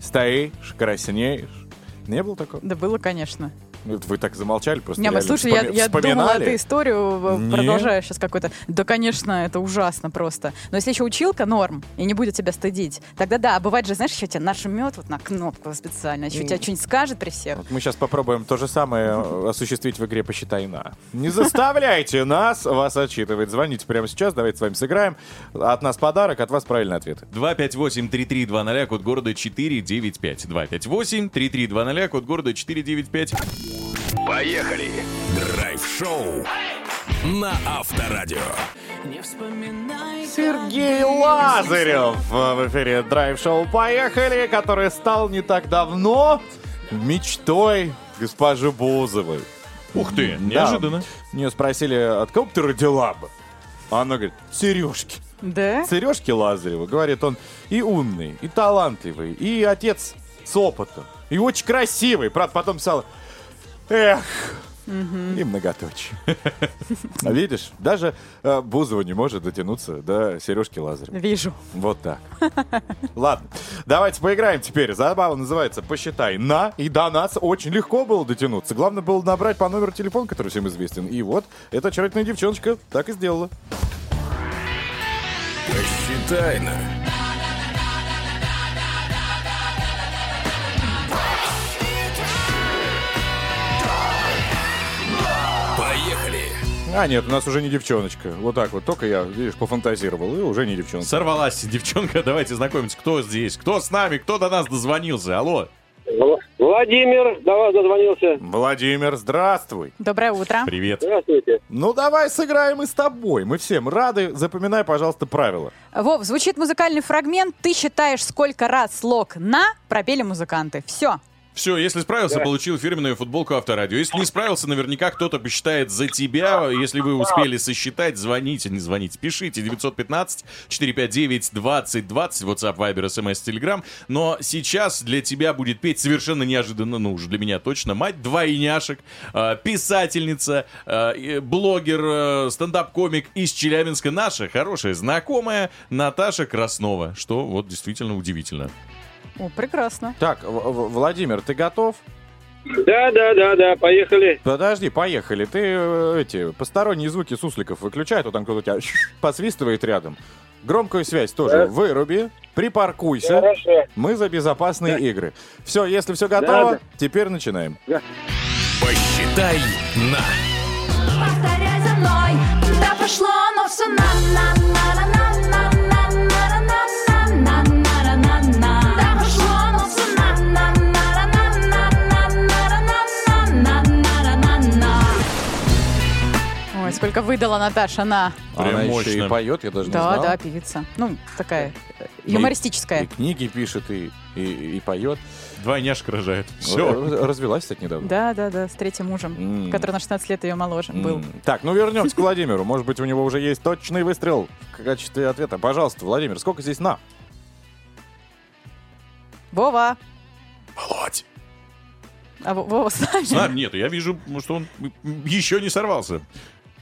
Стоишь, краснеешь. Не было такого? Да было, конечно. Вот Вы так замолчали, просто Не, слушай, я, вспоми- я думала, ты историю э, Не. продолжаешь сейчас какой-то. Да, конечно, это ужасно просто. Но если еще училка норм и не будет тебя стыдить, тогда да, а бывает же, знаешь, еще тебя нашумет вот на кнопку специально, еще тебя что-нибудь скажет при всех. Вот мы сейчас попробуем то же самое э, осуществить в игре «Посчитай на». Не заставляйте нас вас отчитывать. Звоните прямо сейчас, давайте с вами сыграем. От нас подарок, от вас правильный ответ. 258-3320, код города 495. 258-3320, код города 495. Поехали. Драйв-шоу на Авторадио. Сергей Лазарев в эфире драйв-шоу «Поехали», который стал не так давно мечтой госпожи Бузовой. Ух ты, Да. неожиданно. Нее спросили, от кого бы ты родила бы? А она говорит, Сережки. Да? Сережки Лазарева, говорит, он и умный, и талантливый, и отец с опытом, и очень красивый. Правда, потом писала, эх, и многоточие. А видишь, даже э, Бузова не может дотянуться до Сережки Лазарева. Вижу. Вот так. Ладно, давайте поиграем теперь. Забава называется «Посчитай на». И до нас очень легко было дотянуться. Главное было набрать по номеру телефона, который всем известен. И вот эта очаровательная девчоночка так и сделала. Посчитай на. А нет, у нас уже не девчоночка. Вот так вот. Только я, видишь, пофантазировал, и уже не девчонка. Сорвалась девчонка. Давайте знакомиться, кто здесь, кто с нами, кто до нас дозвонился. Алло. Владимир, до вас дозвонился. Владимир, здравствуй. Доброе утро. Привет. Здравствуйте. Ну давай сыграем и с тобой. Мы всем рады. Запоминай, пожалуйста, правила. Вов, звучит музыкальный фрагмент. Ты считаешь, сколько раз слог «на» пропели музыканты. Все. Все, если справился, получил фирменную футболку Авторадио. Если не справился, наверняка кто-то посчитает за тебя. Если вы успели сосчитать, звоните, не звоните. Пишите 915-459-2020, WhatsApp, Viber, SMS, Telegram. Но сейчас для тебя будет петь совершенно неожиданно, ну уж для меня точно, мать двойняшек, э, писательница, и блогер, э, стендап-комик из Челябинска, наша хорошая знакомая Наташа Краснова, что вот действительно удивительно. О, прекрасно. Так, В- В- Владимир, ты готов? Да, да, да, да, поехали. Подожди, поехали. Ты э, эти посторонние звуки сусликов выключай, то там кто-то у тебя посвистывает рядом. Громкую связь тоже выруби, припаркуйся. Хорошо. Мы за безопасные игры. Все, если все готово, Да, теперь начинаем. Посчитай на. Повторяй за мной, да пошло оно все на на на на на сколько выдала Наташа на... Прям Она мощно. еще и поет, я даже не Да, знал. да, певица. Ну, такая э, И юмористическая. книги пишет, и, и, и поет. Двойняшка рожает. Все. Р- Развелась, кстати, недавно. Да, да, да, с третьим мужем, М. который на 16 лет ее моложе М, был. Так, ну вернемся к Владимиру. Может быть, у него уже есть точный выстрел в качестве ответа. Пожалуйста, Владимир, сколько здесь на? Вова! Володь. А Во- Вова с нами? С нами нет, я вижу, что он еще не сорвался.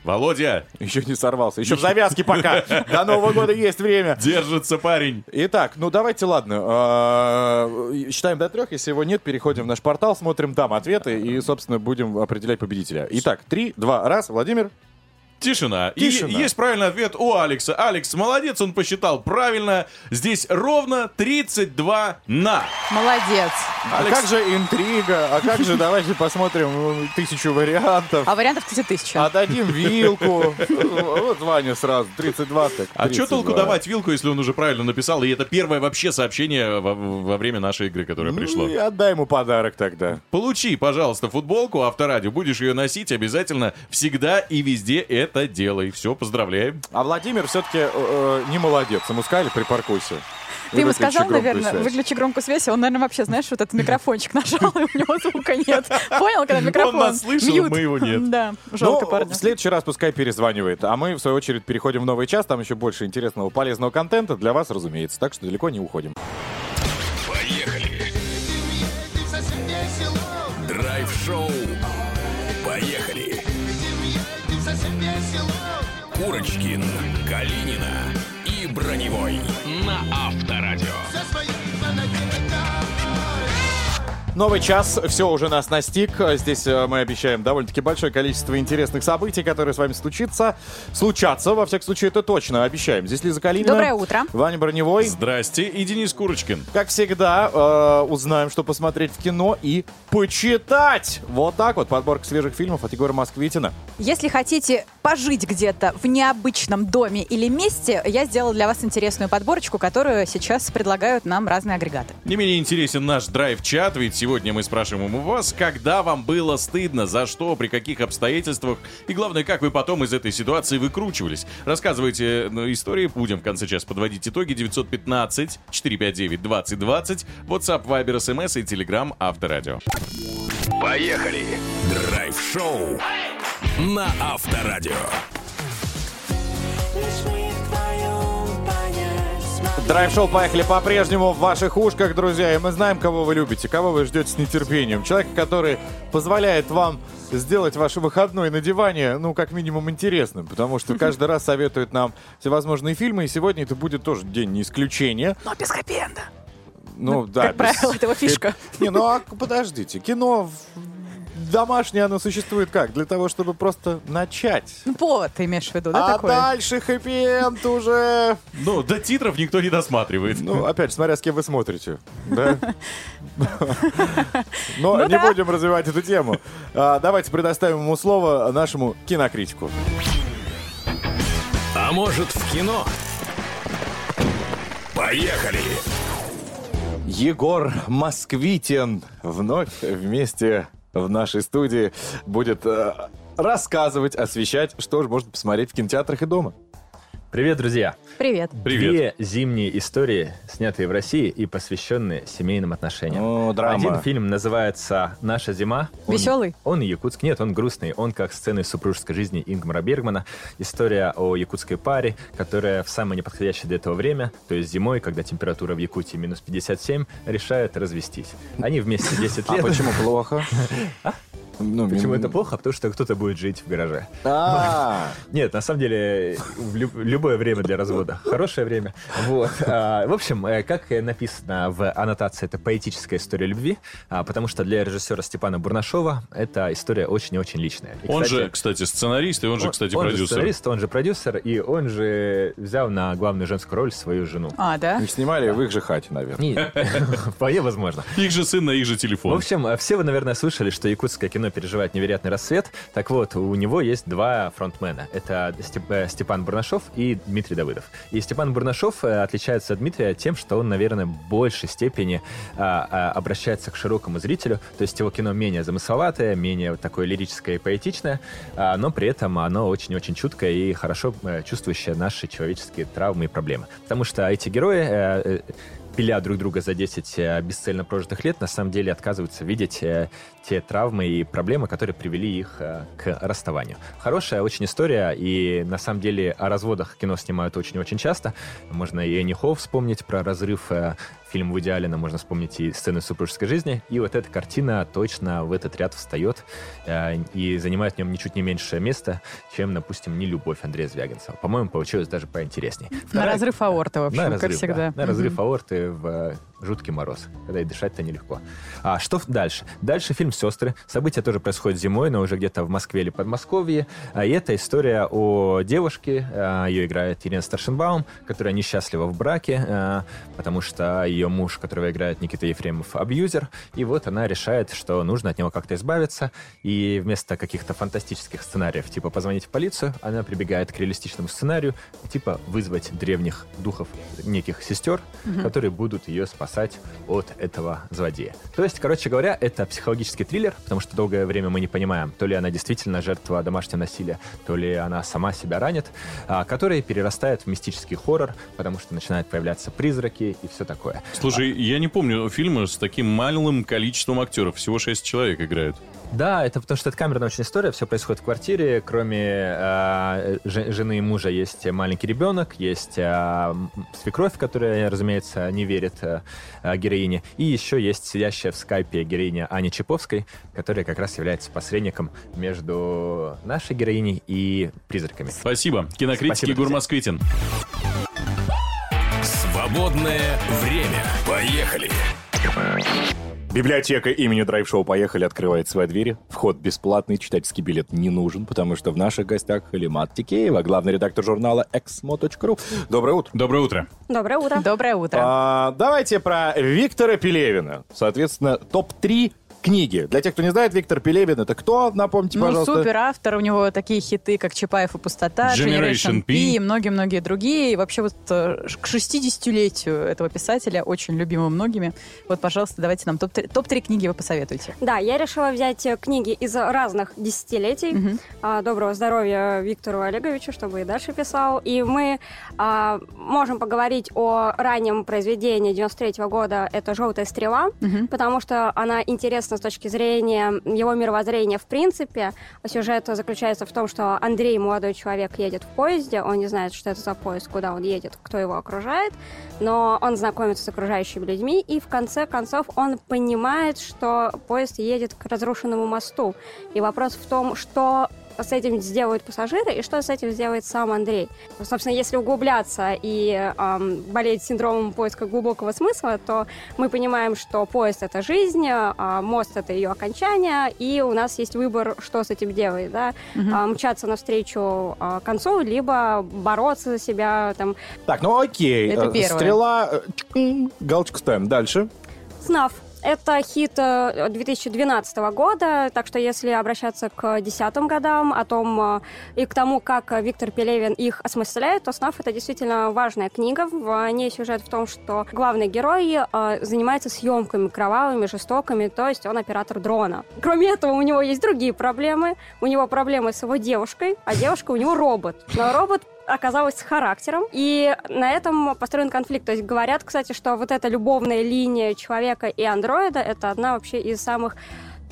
Володя, Еще не сорвался. Еще в завязке пока. До Нового года есть время. держится парень. Итак, ну давайте, ладно. э, Считаем до трех. Если его нет, переходим в наш портал, смотрим там ответы и, собственно, будем определять победителя. Итак, три, два, раз. Владимир. Тишина. Тишина. И есть правильный ответ у Алекса. Алекс, молодец, он посчитал правильно. Здесь ровно 32 на. Молодец. А Алекс. как же интрига? А как же, давайте посмотрим э, тысячу вариантов. А вариантов, кстати, тысяча. Отдадим вилку. Вот Ваня сразу. 32 так. А что 32. толку давать вилку, если он уже правильно написал? И это первое вообще сообщение во, во время нашей игры, которое пришло. Ну и отдай ему подарок тогда. Получи, пожалуйста, футболку Авторадио. Будешь ее носить обязательно всегда и везде это делай. Все, поздравляем. А Владимир все-таки не молодец. Ему сказали, припаркуйся. Ты ему сказал, наверное, связь. выключи громкую связь, и он, наверное, вообще, знаешь, вот этот микрофончик нажал, и у него звука нет. Понял, когда микрофон? нас слышал, Мьют. мы его нет. Да, жалко ну, парня. в следующий раз пускай перезванивает. А мы, в свою очередь, переходим в новый час. Там еще больше интересного, полезного контента для вас, разумеется. Так что далеко не уходим. Поехали. Драйв-шоу. Поехали. Курочкин, Калинина и Броневой на Авторадио. Новый час, все уже нас настиг. Здесь э, мы обещаем довольно-таки большое количество интересных событий, которые с вами случится. Случатся, во всяком случае, это точно, обещаем. Здесь Лиза Калинина. Доброе утро. Ваня Броневой. Здрасте, и Денис Курочкин. Как всегда, э, узнаем, что посмотреть в кино и почитать. Вот так вот, подборка свежих фильмов от Егора Москвитина. Если хотите пожить где-то в необычном доме или месте, я сделала для вас интересную подборочку, которую сейчас предлагают нам разные агрегаты. Не менее интересен наш драйв-чат, ведь Сегодня мы спрашиваем у вас, когда вам было стыдно, за что, при каких обстоятельствах, и главное, как вы потом из этой ситуации выкручивались. Рассказывайте ну, истории, будем в конце часа подводить итоги. 915-459-2020, WhatsApp, Viber, SMS и Telegram Авторадио. Поехали! Драйв-шоу на Авторадио. Драйв-шоу «Поехали» по-прежнему в ваших ушках, друзья. И мы знаем, кого вы любите, кого вы ждете с нетерпением. Человека, который позволяет вам сделать ваш выходной на диване, ну, как минимум, интересным. Потому что каждый раз советует нам всевозможные фильмы. И сегодня это будет тоже день не исключение. Но без хэппи-энда. Ну, да. как правило, это его фишка. Не, ну, а подождите. Кино в- домашнее, оно существует как? Для того, чтобы просто начать. Ну, повод ты имеешь в виду, да, а такой? дальше хэппи-энд уже... Ну, до титров никто не досматривает. Ну, опять, смотря с кем вы смотрите. Да? Но Ну не да. будем развивать эту тему. А, Давайте предоставим ему слово нашему кинокритику. А может в кино? Поехали! Егор Москвитин вновь вместе в нашей студии будет э, рассказывать, освещать, что же можно посмотреть в кинотеатрах и дома. Привет, друзья! Привет. Привет. Две зимние истории, снятые в России и посвященные семейным отношениям. О, драма. Один фильм называется «Наша зима». Он- Веселый? Он якутск. Нет, он грустный. Он как сцена из супружеской жизни Ингмара Бергмана. История о якутской паре, которая в самое неподходящее для этого время, то есть зимой, когда температура в Якутии минус 57, решают развестись. Они вместе 10 А лет. почему плохо? Ну, Почему ми- это плохо? Потому что кто-то будет жить в гараже. А, Нет, на самом деле, в лю- любое время для развода. Хорошее время. Вот. А, В общем, э, как написано в аннотации, это поэтическая история любви, а, потому что для режиссера Степана Бурнашова эта история очень и очень личная. И, Он кстати, же, кстати, сценарист, и он же, кстати, он же продюсер. сценарист, он же продюсер, и он же взял на главную женскую роль свою жену. А, да? их снимали в их же хате, наверное. Не, Вполне возможно. Их же сын на их же В телефон. общем, э, все вы, наверное, слышали, что якутское кино переживает невероятный расцвет. Так вот, у него есть два фронтмена. Это э, Степан Бурнашов и Дмитрий Давыдов. И Степан Бурнашов э, отличается от Дмитрия тем, что он, наверное, в большей степени а, а, обращается к широкому зрителю. То есть его кино менее замысловатое, менее такое лирическое и поэтичное, а, но при этом оно очень-очень чуткое и хорошо э, чувствующее наши человеческие травмы и проблемы. Потому что эти герои пиля друг друга за 10 э, бесцельно прожитых лет, на самом деле отказываются видеть э, те травмы и проблемы, которые привели их э, к расставанию. Хорошая очень история, и на самом деле о разводах кино снимают очень-очень часто. Можно и Энни Холл вспомнить про разрыв фильм Вуди Аллена, можно вспомнить и сцены супружеской жизни. И вот эта картина точно в этот ряд встает э, и занимает в нем ничуть не меньшее место, чем, допустим, «Не любовь» Андрея Звягинцева. По-моему, получилось даже поинтереснее. На Вторая- разрыв аорты, в общем, на как разрыв, всегда. да. На разрыв аорты в жуткий мороз, когда и дышать-то нелегко. А что дальше? Дальше фильм «Сестры». События тоже происходят зимой, но уже где-то в Москве или Подмосковье. А, И это история о девушке, а, ее играет Ирина Старшенбаум, которая несчастлива в браке, а, потому что ее муж, которого играет Никита Ефремов, абьюзер. И вот она решает, что нужно от него как-то избавиться. И вместо каких-то фантастических сценариев, типа позвонить в полицию, она прибегает к реалистичному сценарию, типа вызвать древних духов неких сестер, которые будут ее спасать от этого злодея. То есть, короче говоря, это психологический триллер, потому что долгое время мы не понимаем, то ли она действительно жертва домашнего насилия, то ли она сама себя ранит, а, который перерастает в мистический хоррор, потому что начинают появляться призраки и все такое. Слушай, я не помню фильмы с таким малым количеством актеров. Всего шесть человек играют. Да, это потому что это камерная очень история, все происходит в квартире, кроме э, же- жены и мужа есть маленький ребенок, есть э, свекровь, которая, разумеется, не верит э, героине, и еще есть сидящая в скайпе героиня Ани Чаповской, которая как раз является посредником между нашей героиней и призраками. Спасибо. Кинокритик Спасибо, Егор друзья. Москвитин. Свободное время. Поехали! Библиотека имени Драйв-шоу «Поехали» открывает свои двери. Вход бесплатный, читательский билет не нужен, потому что в наших гостях Халимат Тикеева, главный редактор журнала exmo.ru. Доброе утро. Доброе утро. Доброе утро. Доброе утро. А, давайте про Виктора Пелевина. Соответственно, топ-3 книги. Для тех, кто не знает, Виктор Пелевин это кто? Напомните, Ну, пожалуйста. супер автор, у него такие хиты, как «Чапаев и пустота», Generation «Generation P». P» и многие-многие другие. И вообще вот э, к 60-летию этого писателя, очень любимого многими. Вот, пожалуйста, давайте нам топ-3 топ-3 книги вы посоветуете. Да, я решила взять э, книги из разных десятилетий. А, Доброго здоровья Виктору Олеговичу, чтобы и дальше писал. И мы а, можем поговорить о раннем произведении 93 года. Это «Желтая стрела», потому что она интересна с точки зрения его мировоззрения в принципе. Сюжет заключается в том, что Андрей, молодой человек, едет в поезде. Он не знает, что это за поезд, куда он едет, кто его окружает. Но он знакомится с окружающими людьми, и в конце концов он понимает, что поезд едет к разрушенному мосту. И вопрос в том, что с этим сделают пассажиры и что с этим сделает сам Андрей. Собственно, если углубляться и ам, болеть синдромом поиска глубокого смысла, то мы понимаем, что поезд — это жизнь, а мост — это ее окончание, и у нас есть выбор, что с этим делать. Да? А, мчаться навстречу а, концу, либо бороться за себя, там, Так, ну окей. Это Э, первое. Стрела, э, галочку ставим. Дальше. СНАФ. Это хит э, 2012 года, так что если обращаться к десятым годам, о том э, и к тому, как э, Виктор Пелевин их осмысляет, то «СНАФ» — это действительно важная книга. В ней сюжет в том, что главный герой э, занимается съемками кровавыми, жестокими, то есть он оператор дрона. Кроме этого, у него есть другие проблемы. У него проблемы с его девушкой, а девушка у него робот. Но робот оказалась с характером, и на этом построен конфликт. То есть говорят, кстати, что вот эта любовная линия человека и андроида — это одна вообще из самых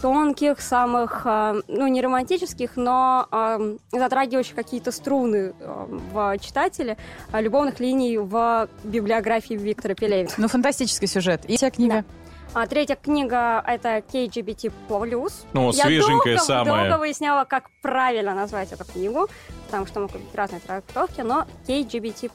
тонких, самых, э, ну, не романтических, но э, затрагивающих какие-то струны э, в читателе э, любовных линий в библиографии Виктора Пелевина. Ну, фантастический сюжет. И вся книга. А третья книга — это KGBT+. Ну, Я свеженькая долго, самая. долго выясняла, как правильно назвать эту книгу, потому что могут быть разные трактовки, но KGBT+.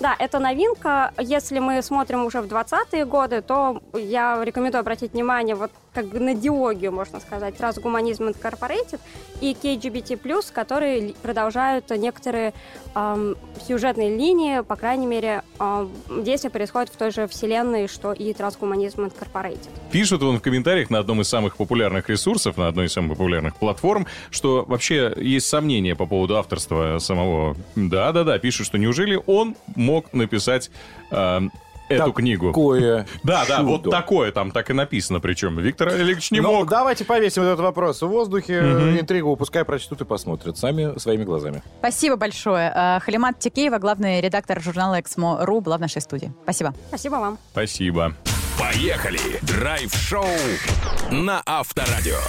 Да, это новинка. Если мы смотрим уже в 20-е годы, то я рекомендую обратить внимание вот как бы на диогию, можно сказать, Transhumanism Incorporated и KGBT+, которые продолжают некоторые ам, сюжетные линии, по крайней мере, ам, действие происходит в той же вселенной, что и Transhumanism Incorporated. Пишут вон в комментариях на одном из самых популярных ресурсов, на одной из самых популярных платформ, что вообще есть сомнения по поводу авторства самого. Да-да-да, пишут, что неужели он мог написать э, эту книгу? Такое Да, да, вот такое там так и написано, причем Виктор Олегович не Ну, мог. давайте повесим этот вопрос в воздухе. Интригу пускай прочтут и посмотрят сами своими глазами. Спасибо большое. Э, Халимат Текеева, главный редактор журнала «Эксмо.ру», была в нашей студии. Спасибо. Спасибо вам. Спасибо. Поехали! Драйв-шоу на Авторадио.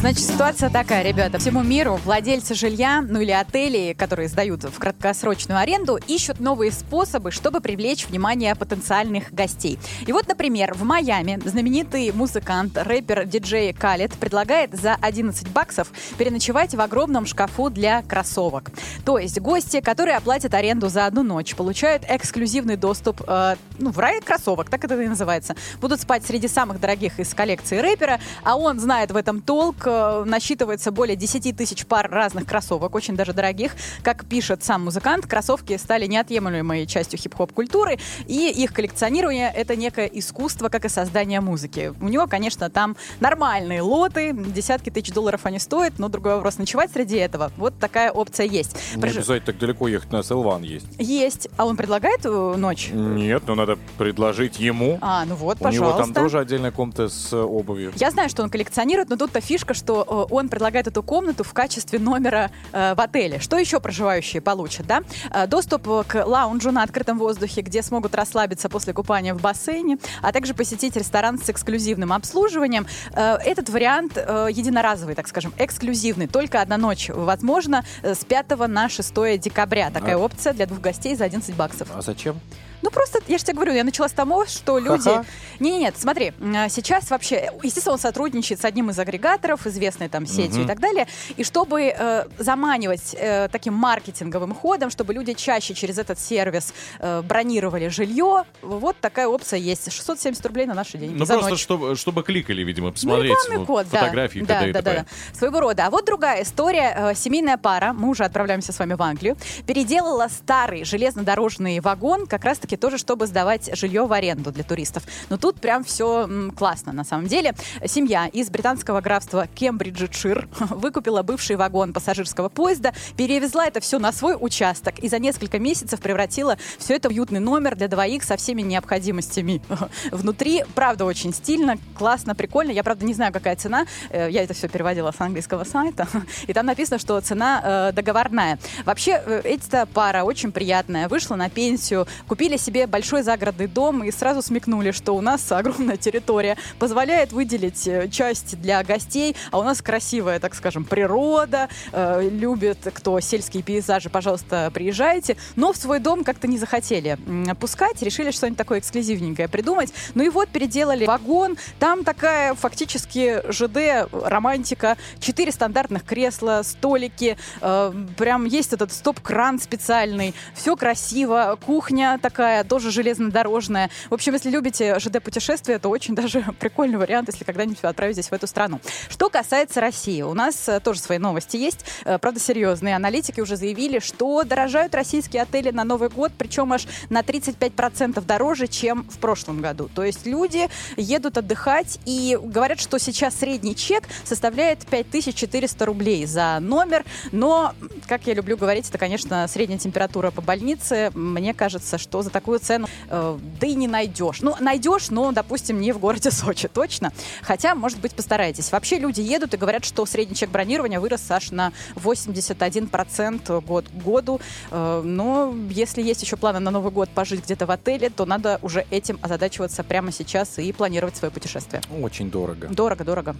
Значит, ситуация такая, ребята. Всему миру владельцы жилья, ну или отелей, которые сдают в краткосрочную аренду, ищут новые способы, чтобы привлечь внимание потенциальных гостей. И вот, например, в Майами знаменитый музыкант, рэпер, диджей Калет предлагает за 11 баксов переночевать в огромном шкафу для кроссовок. То есть гости, которые оплатят аренду за одну ночь, получают эксклюзивный доступ э, ну, в рай кроссовок, так это и называется. Будут спать среди самых дорогих из коллекции рэпера, а он знает в этом толк, э, насчитывается более 10 тысяч пар разных кроссовок, очень даже дорогих. Как пишет сам музыкант, кроссовки стали неотъемлемой частью хип-хоп культуры, и их коллекционирование — это некое искусство, как и создание музыки. У него, конечно, там нормальные лоты, десятки тысяч долларов они стоят, но другой вопрос, ночевать среди этого, вот такая опция есть. Не Прож- обязательно так далеко ехать, на Селван есть. Есть. А он предлагает э, ночь? Нет, но надо предложить ему. А, ну вот, У него пожалуйста. там тоже отдельная комната с э, обувью. Я знаю, что он коллекционирует, но тут-то фишка, что э, он предлагает эту комнату в качестве номера э, в отеле. Что еще проживающие получат, да? Доступ к лаунжу на открытом воздухе, где смогут расслабиться после купания в бассейне, а также посетить ресторан с эксклюзивным обслуживанием. Э, этот вариант э, единоразовый, так скажем, эксклюзивный. Только одна ночь возможно с 5 на 6 декабря. Такая А- опция для двух гостей за 11 баксов. А зачем? Ну, просто, я же тебе говорю, я начала с того, что люди... Ха-ха. Не, нет, смотри, м, сейчас вообще, естественно, он сотрудничает с одним из агрегаторов, известной там сетью Мгм. и так далее, и чтобы э, заманивать э, таким маркетинговым ходом, чтобы люди чаще через этот сервис э, бронировали жилье, вот такая опция есть. 670 рублей на наши деньги Ну за просто ночь. чтобы, чтобы кликали, видимо, Ну, посмотреть вот код, да. фотографии да, и да, да, т.п. да. Своего рода. А вот другая история. Э, Семейная пара, мы уже отправляемся с вами в Англию, переделала старый железнодорожный вагон как раз-таки поездки, тоже чтобы сдавать жилье в аренду для туристов. Но тут прям все классно на самом деле. Семья из британского графства Кембриджшир выкупила бывший вагон пассажирского поезда, перевезла это все на свой участок и за несколько месяцев превратила все это в уютный номер для двоих со всеми необходимостями внутри. Правда, очень стильно, классно, прикольно. Я, правда, не знаю, какая цена. Э, Я это все переводила с английского сайта. И там написано, что цена э, договорная. Вообще, э, эта пара очень приятная. Вышла на пенсию, купили себе большой загородный дом и сразу смекнули, что у нас огромная территория позволяет выделить э, часть для гостей, а у нас красивая, так скажем, природа, э, любит кто сельские пейзажи, пожалуйста, приезжайте. Но в свой дом как-то не захотели пускать, решили что-нибудь такое эксклюзивненькое придумать. Ну и вот переделали вагон, там такая фактически ЖД романтика, четыре стандартных кресла, столики, э, прям есть этот стоп-кран специальный, все красиво, кухня такая, тоже железнодорожная. В общем, если любите ЖД-путешествия, то очень даже прикольный вариант, если когда-нибудь вы отправитесь в эту страну. Что касается России, у нас э, тоже свои новости есть, э, правда серьезные. Аналитики уже заявили, что дорожают российские отели на Новый год, причем аж на 35% дороже, чем в прошлом году. То есть люди едут отдыхать и говорят, что сейчас средний чек составляет 5400 рублей за номер, но, как я люблю говорить, это, конечно, средняя температура по больнице. Мне кажется, что за такую цену э, да и не найдешь. Ну, найдешь, но, допустим, не в городе Сочи, точно. Хотя, может быть, постарайтесь. Вообще люди едут и говорят, что средний чек бронирования вырос аж на 81% год к году. Э, но если есть еще планы на Новый год пожить где-то в отеле, то надо уже этим озадачиваться прямо сейчас и планировать свое путешествие. Очень дорого. Дорого, дорого.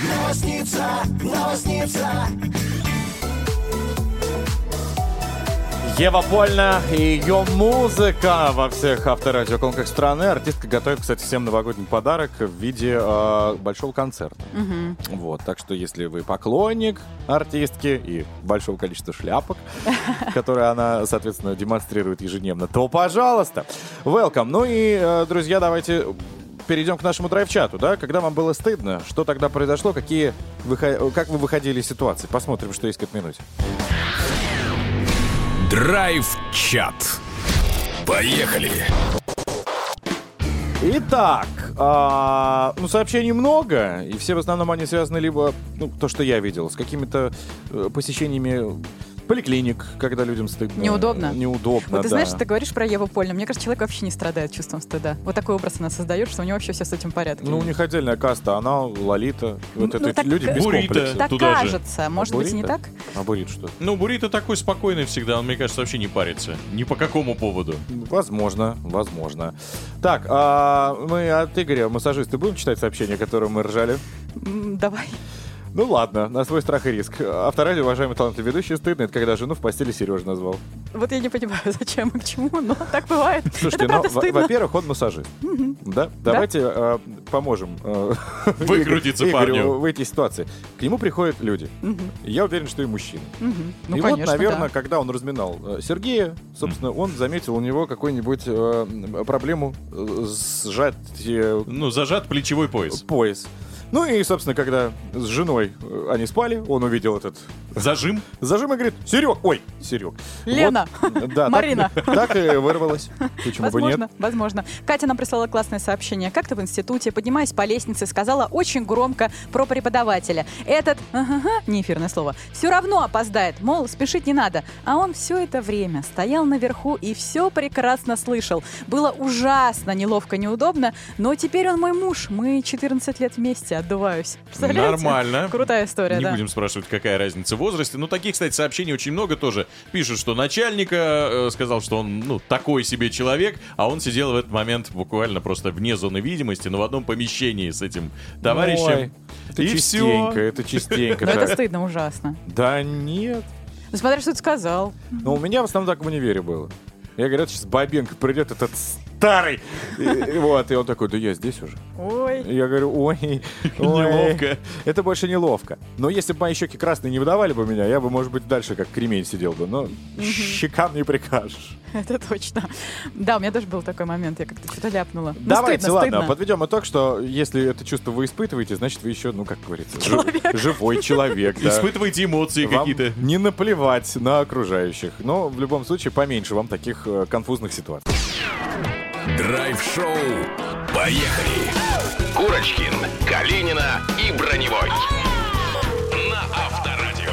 Новосница, новосница. Ева Польна и ее музыка во всех авторадиоколонках страны. Артистка готовит, кстати, всем новогодний подарок в виде э, большого концерта. Мгм. Вот, так что если вы поклонник артистки и большого количества шляпок, которые она, соответственно, демонстрирует ежедневно, то, пожалуйста, welcome. Ну и, э, друзья, давайте перейдем к нашему драйв-чату, да? Когда вам было стыдно, что тогда произошло, какие выхо- как вы выходили из ситуации? Посмотрим, что есть к этой минуте. Драйв-чат. Поехали. Итак, а, ну сообщений много, и все в основном они связаны либо, ну, то, что я видел, с какими-то э, посещениями поликлиник, когда людям стыдно. Неудобно. Неудобно, Вот ты да. знаешь, ты говоришь про Еву Польну. Мне кажется, человек вообще не страдает чувством стыда. Вот такой образ она создает, что у него вообще все с этим порядке. Ну, у них отдельная каста, она, Лолита, вот Ну, это так- люди без Бурито. комплекса. так туда же. кажется. Может А быть, и не так? А Бурит что? Ну, Бурита такой спокойный всегда, он, мне кажется, вообще не парится. Ни по какому поводу. Возможно, возможно. Так, а мы от Игоря, массажисты, будем читать сообщения, которые мы ржали? Давай. Ну ладно, на свой страх и риск. Авторадио, уважаемый талантливый ведущий, стыдно, это когда жену в постели Сережа назвал. Вот я не понимаю, зачем и к чему, но так бывает. Слушайте, ну, во-первых, он массажист. Да? Давайте э, поможем э, Выкрутиться парню. в этой ситуации. К нему приходят люди. Я уверен, что и мужчины. Ну, и конечно, вот, наверное, да. когда он разминал э, Сергея, собственно, он заметил у него какую-нибудь э, проблему э, сжать Ну, зажат плечевой пояс. пояс. Ну и, собственно, когда с женой э, они спали, он увидел этот Зажим? зажим и говорит, Серег, ой, Серег. Лена. Вот, да, так- Марина. Так, и вырвалось. Почему бы нет? Возможно, возможно. Катя нам прислала классное сообщение. Как-то в институте, поднимаясь по лестнице, сказала очень громко про преподавателя. Этот, ага, не эфирное слово, все равно опоздает, мол, спешить не надо. А он все это время стоял наверху и все прекрасно слышал. Было ужасно неловко, неудобно, но теперь он мой муж. Мы 14 лет вместе, отдуваюсь. Представляете? Нормально. Крутая история, Не да. будем спрашивать, какая разница в возрасте. Ну, таких, кстати, сообщений очень много тоже. Пишут, что начальника э, сказал, что он, ну, такой себе человек, а он сидел в этот момент буквально просто вне зоны видимости, но в одном помещении с этим товарищем. Ой, это И частенько, всё. это частенько. Но это стыдно ужасно. Да нет. Ну, смотря, что ты сказал. Но у меня в основном так в универе было. Я говорю, сейчас Бабенко придет, этот старый. И- вот, и он такой, да я здесь уже. Ой. Я говорю, ой, ой. Неловко. Это больше неловко. Но если бы мои щеки красные не выдавали бы меня, я бы, может быть, дальше как кремень сидел бы. Но щекам не прикажешь. Это точно. Да, у меня тоже был такой момент, я как-то что-то ляпнула. Ну, Давайте, стыдно, ладно, стыдно. подведем итог, что если это чувство вы испытываете, значит, вы еще, ну, как говорится, жи- живой человек. да. Испытывайте эмоции какие-то. не наплевать на окружающих. Но в любом случае поменьше вам таких э, конфузных ситуаций. Драйв-шоу. Поехали. Курочкин, Калинина и Броневой. На Авторадио.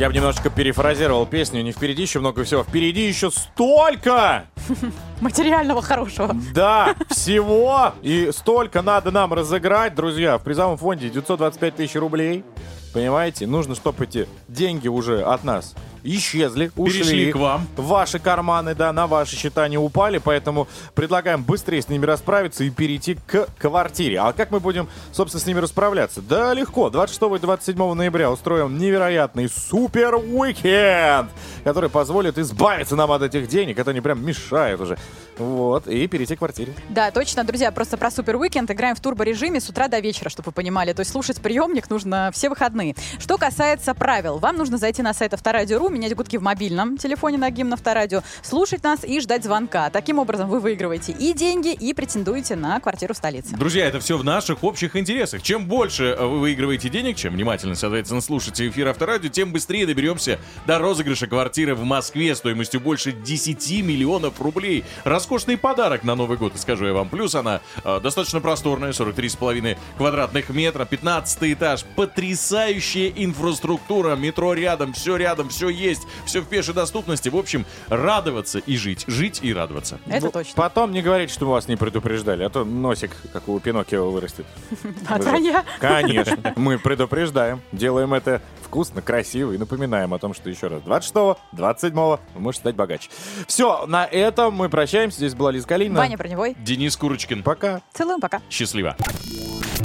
Я бы немножко перефразировал песню. Не впереди еще много всего. Впереди еще столько! Материального хорошего. Да, всего. И столько надо нам разыграть, друзья. В призовом фонде 925 тысяч рублей. Понимаете? Нужно, чтобы эти деньги уже от нас исчезли, ушли. Перешли к вам. Ваши карманы, да, на ваши счета не упали, поэтому предлагаем быстрее с ними расправиться и перейти к квартире. А как мы будем, собственно, с ними расправляться? Да, легко. 26 и 27 ноября устроим невероятный супер уикенд, который позволит избавиться нам от этих денег. Это не прям мешает уже. Вот, и перейти к квартире. Да, точно, друзья, просто про супер уикенд играем в турбо-режиме с утра до вечера, чтобы вы понимали. То есть слушать приемник нужно все выходные. Что касается правил, вам нужно зайти на сайт Авторадио.ру, менять гудки в мобильном телефоне на гимн Авторадио, слушать нас и ждать звонка. Таким образом вы выигрываете и деньги, и претендуете на квартиру в столице. Друзья, это все в наших общих интересах. Чем больше э, вы выигрываете денег, чем внимательно, соответственно, слушаете эфир Авторадио, тем быстрее доберемся до розыгрыша квартиры в Москве стоимостью больше 10 миллионов рублей. Роскошный подарок на Новый год, скажу я вам. Плюс она э, достаточно просторная, 43,5 квадратных метра, 15 этаж, потрясающая инфраструктура, метро рядом, все рядом, все есть, все в пешей доступности. В общем, радоваться и жить. Жить и радоваться. Это Ну, точно. Потом не говорите, что мы вас не предупреждали, а то носик, как у Пиноккио, вырастет. Же- вранья. Конечно. Мы предупреждаем. Делаем это вкусно, красиво и напоминаем о том, что еще раз 26 27 вы можете стать богаче. Все, на этом мы прощаемся. Здесь была Лиза Калинина. Ваня Броневой. Денис Курочкин. Пока. Целуем, пока. Счастливо.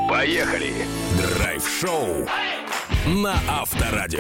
Поехали. Драйв-шоу на Авторадио.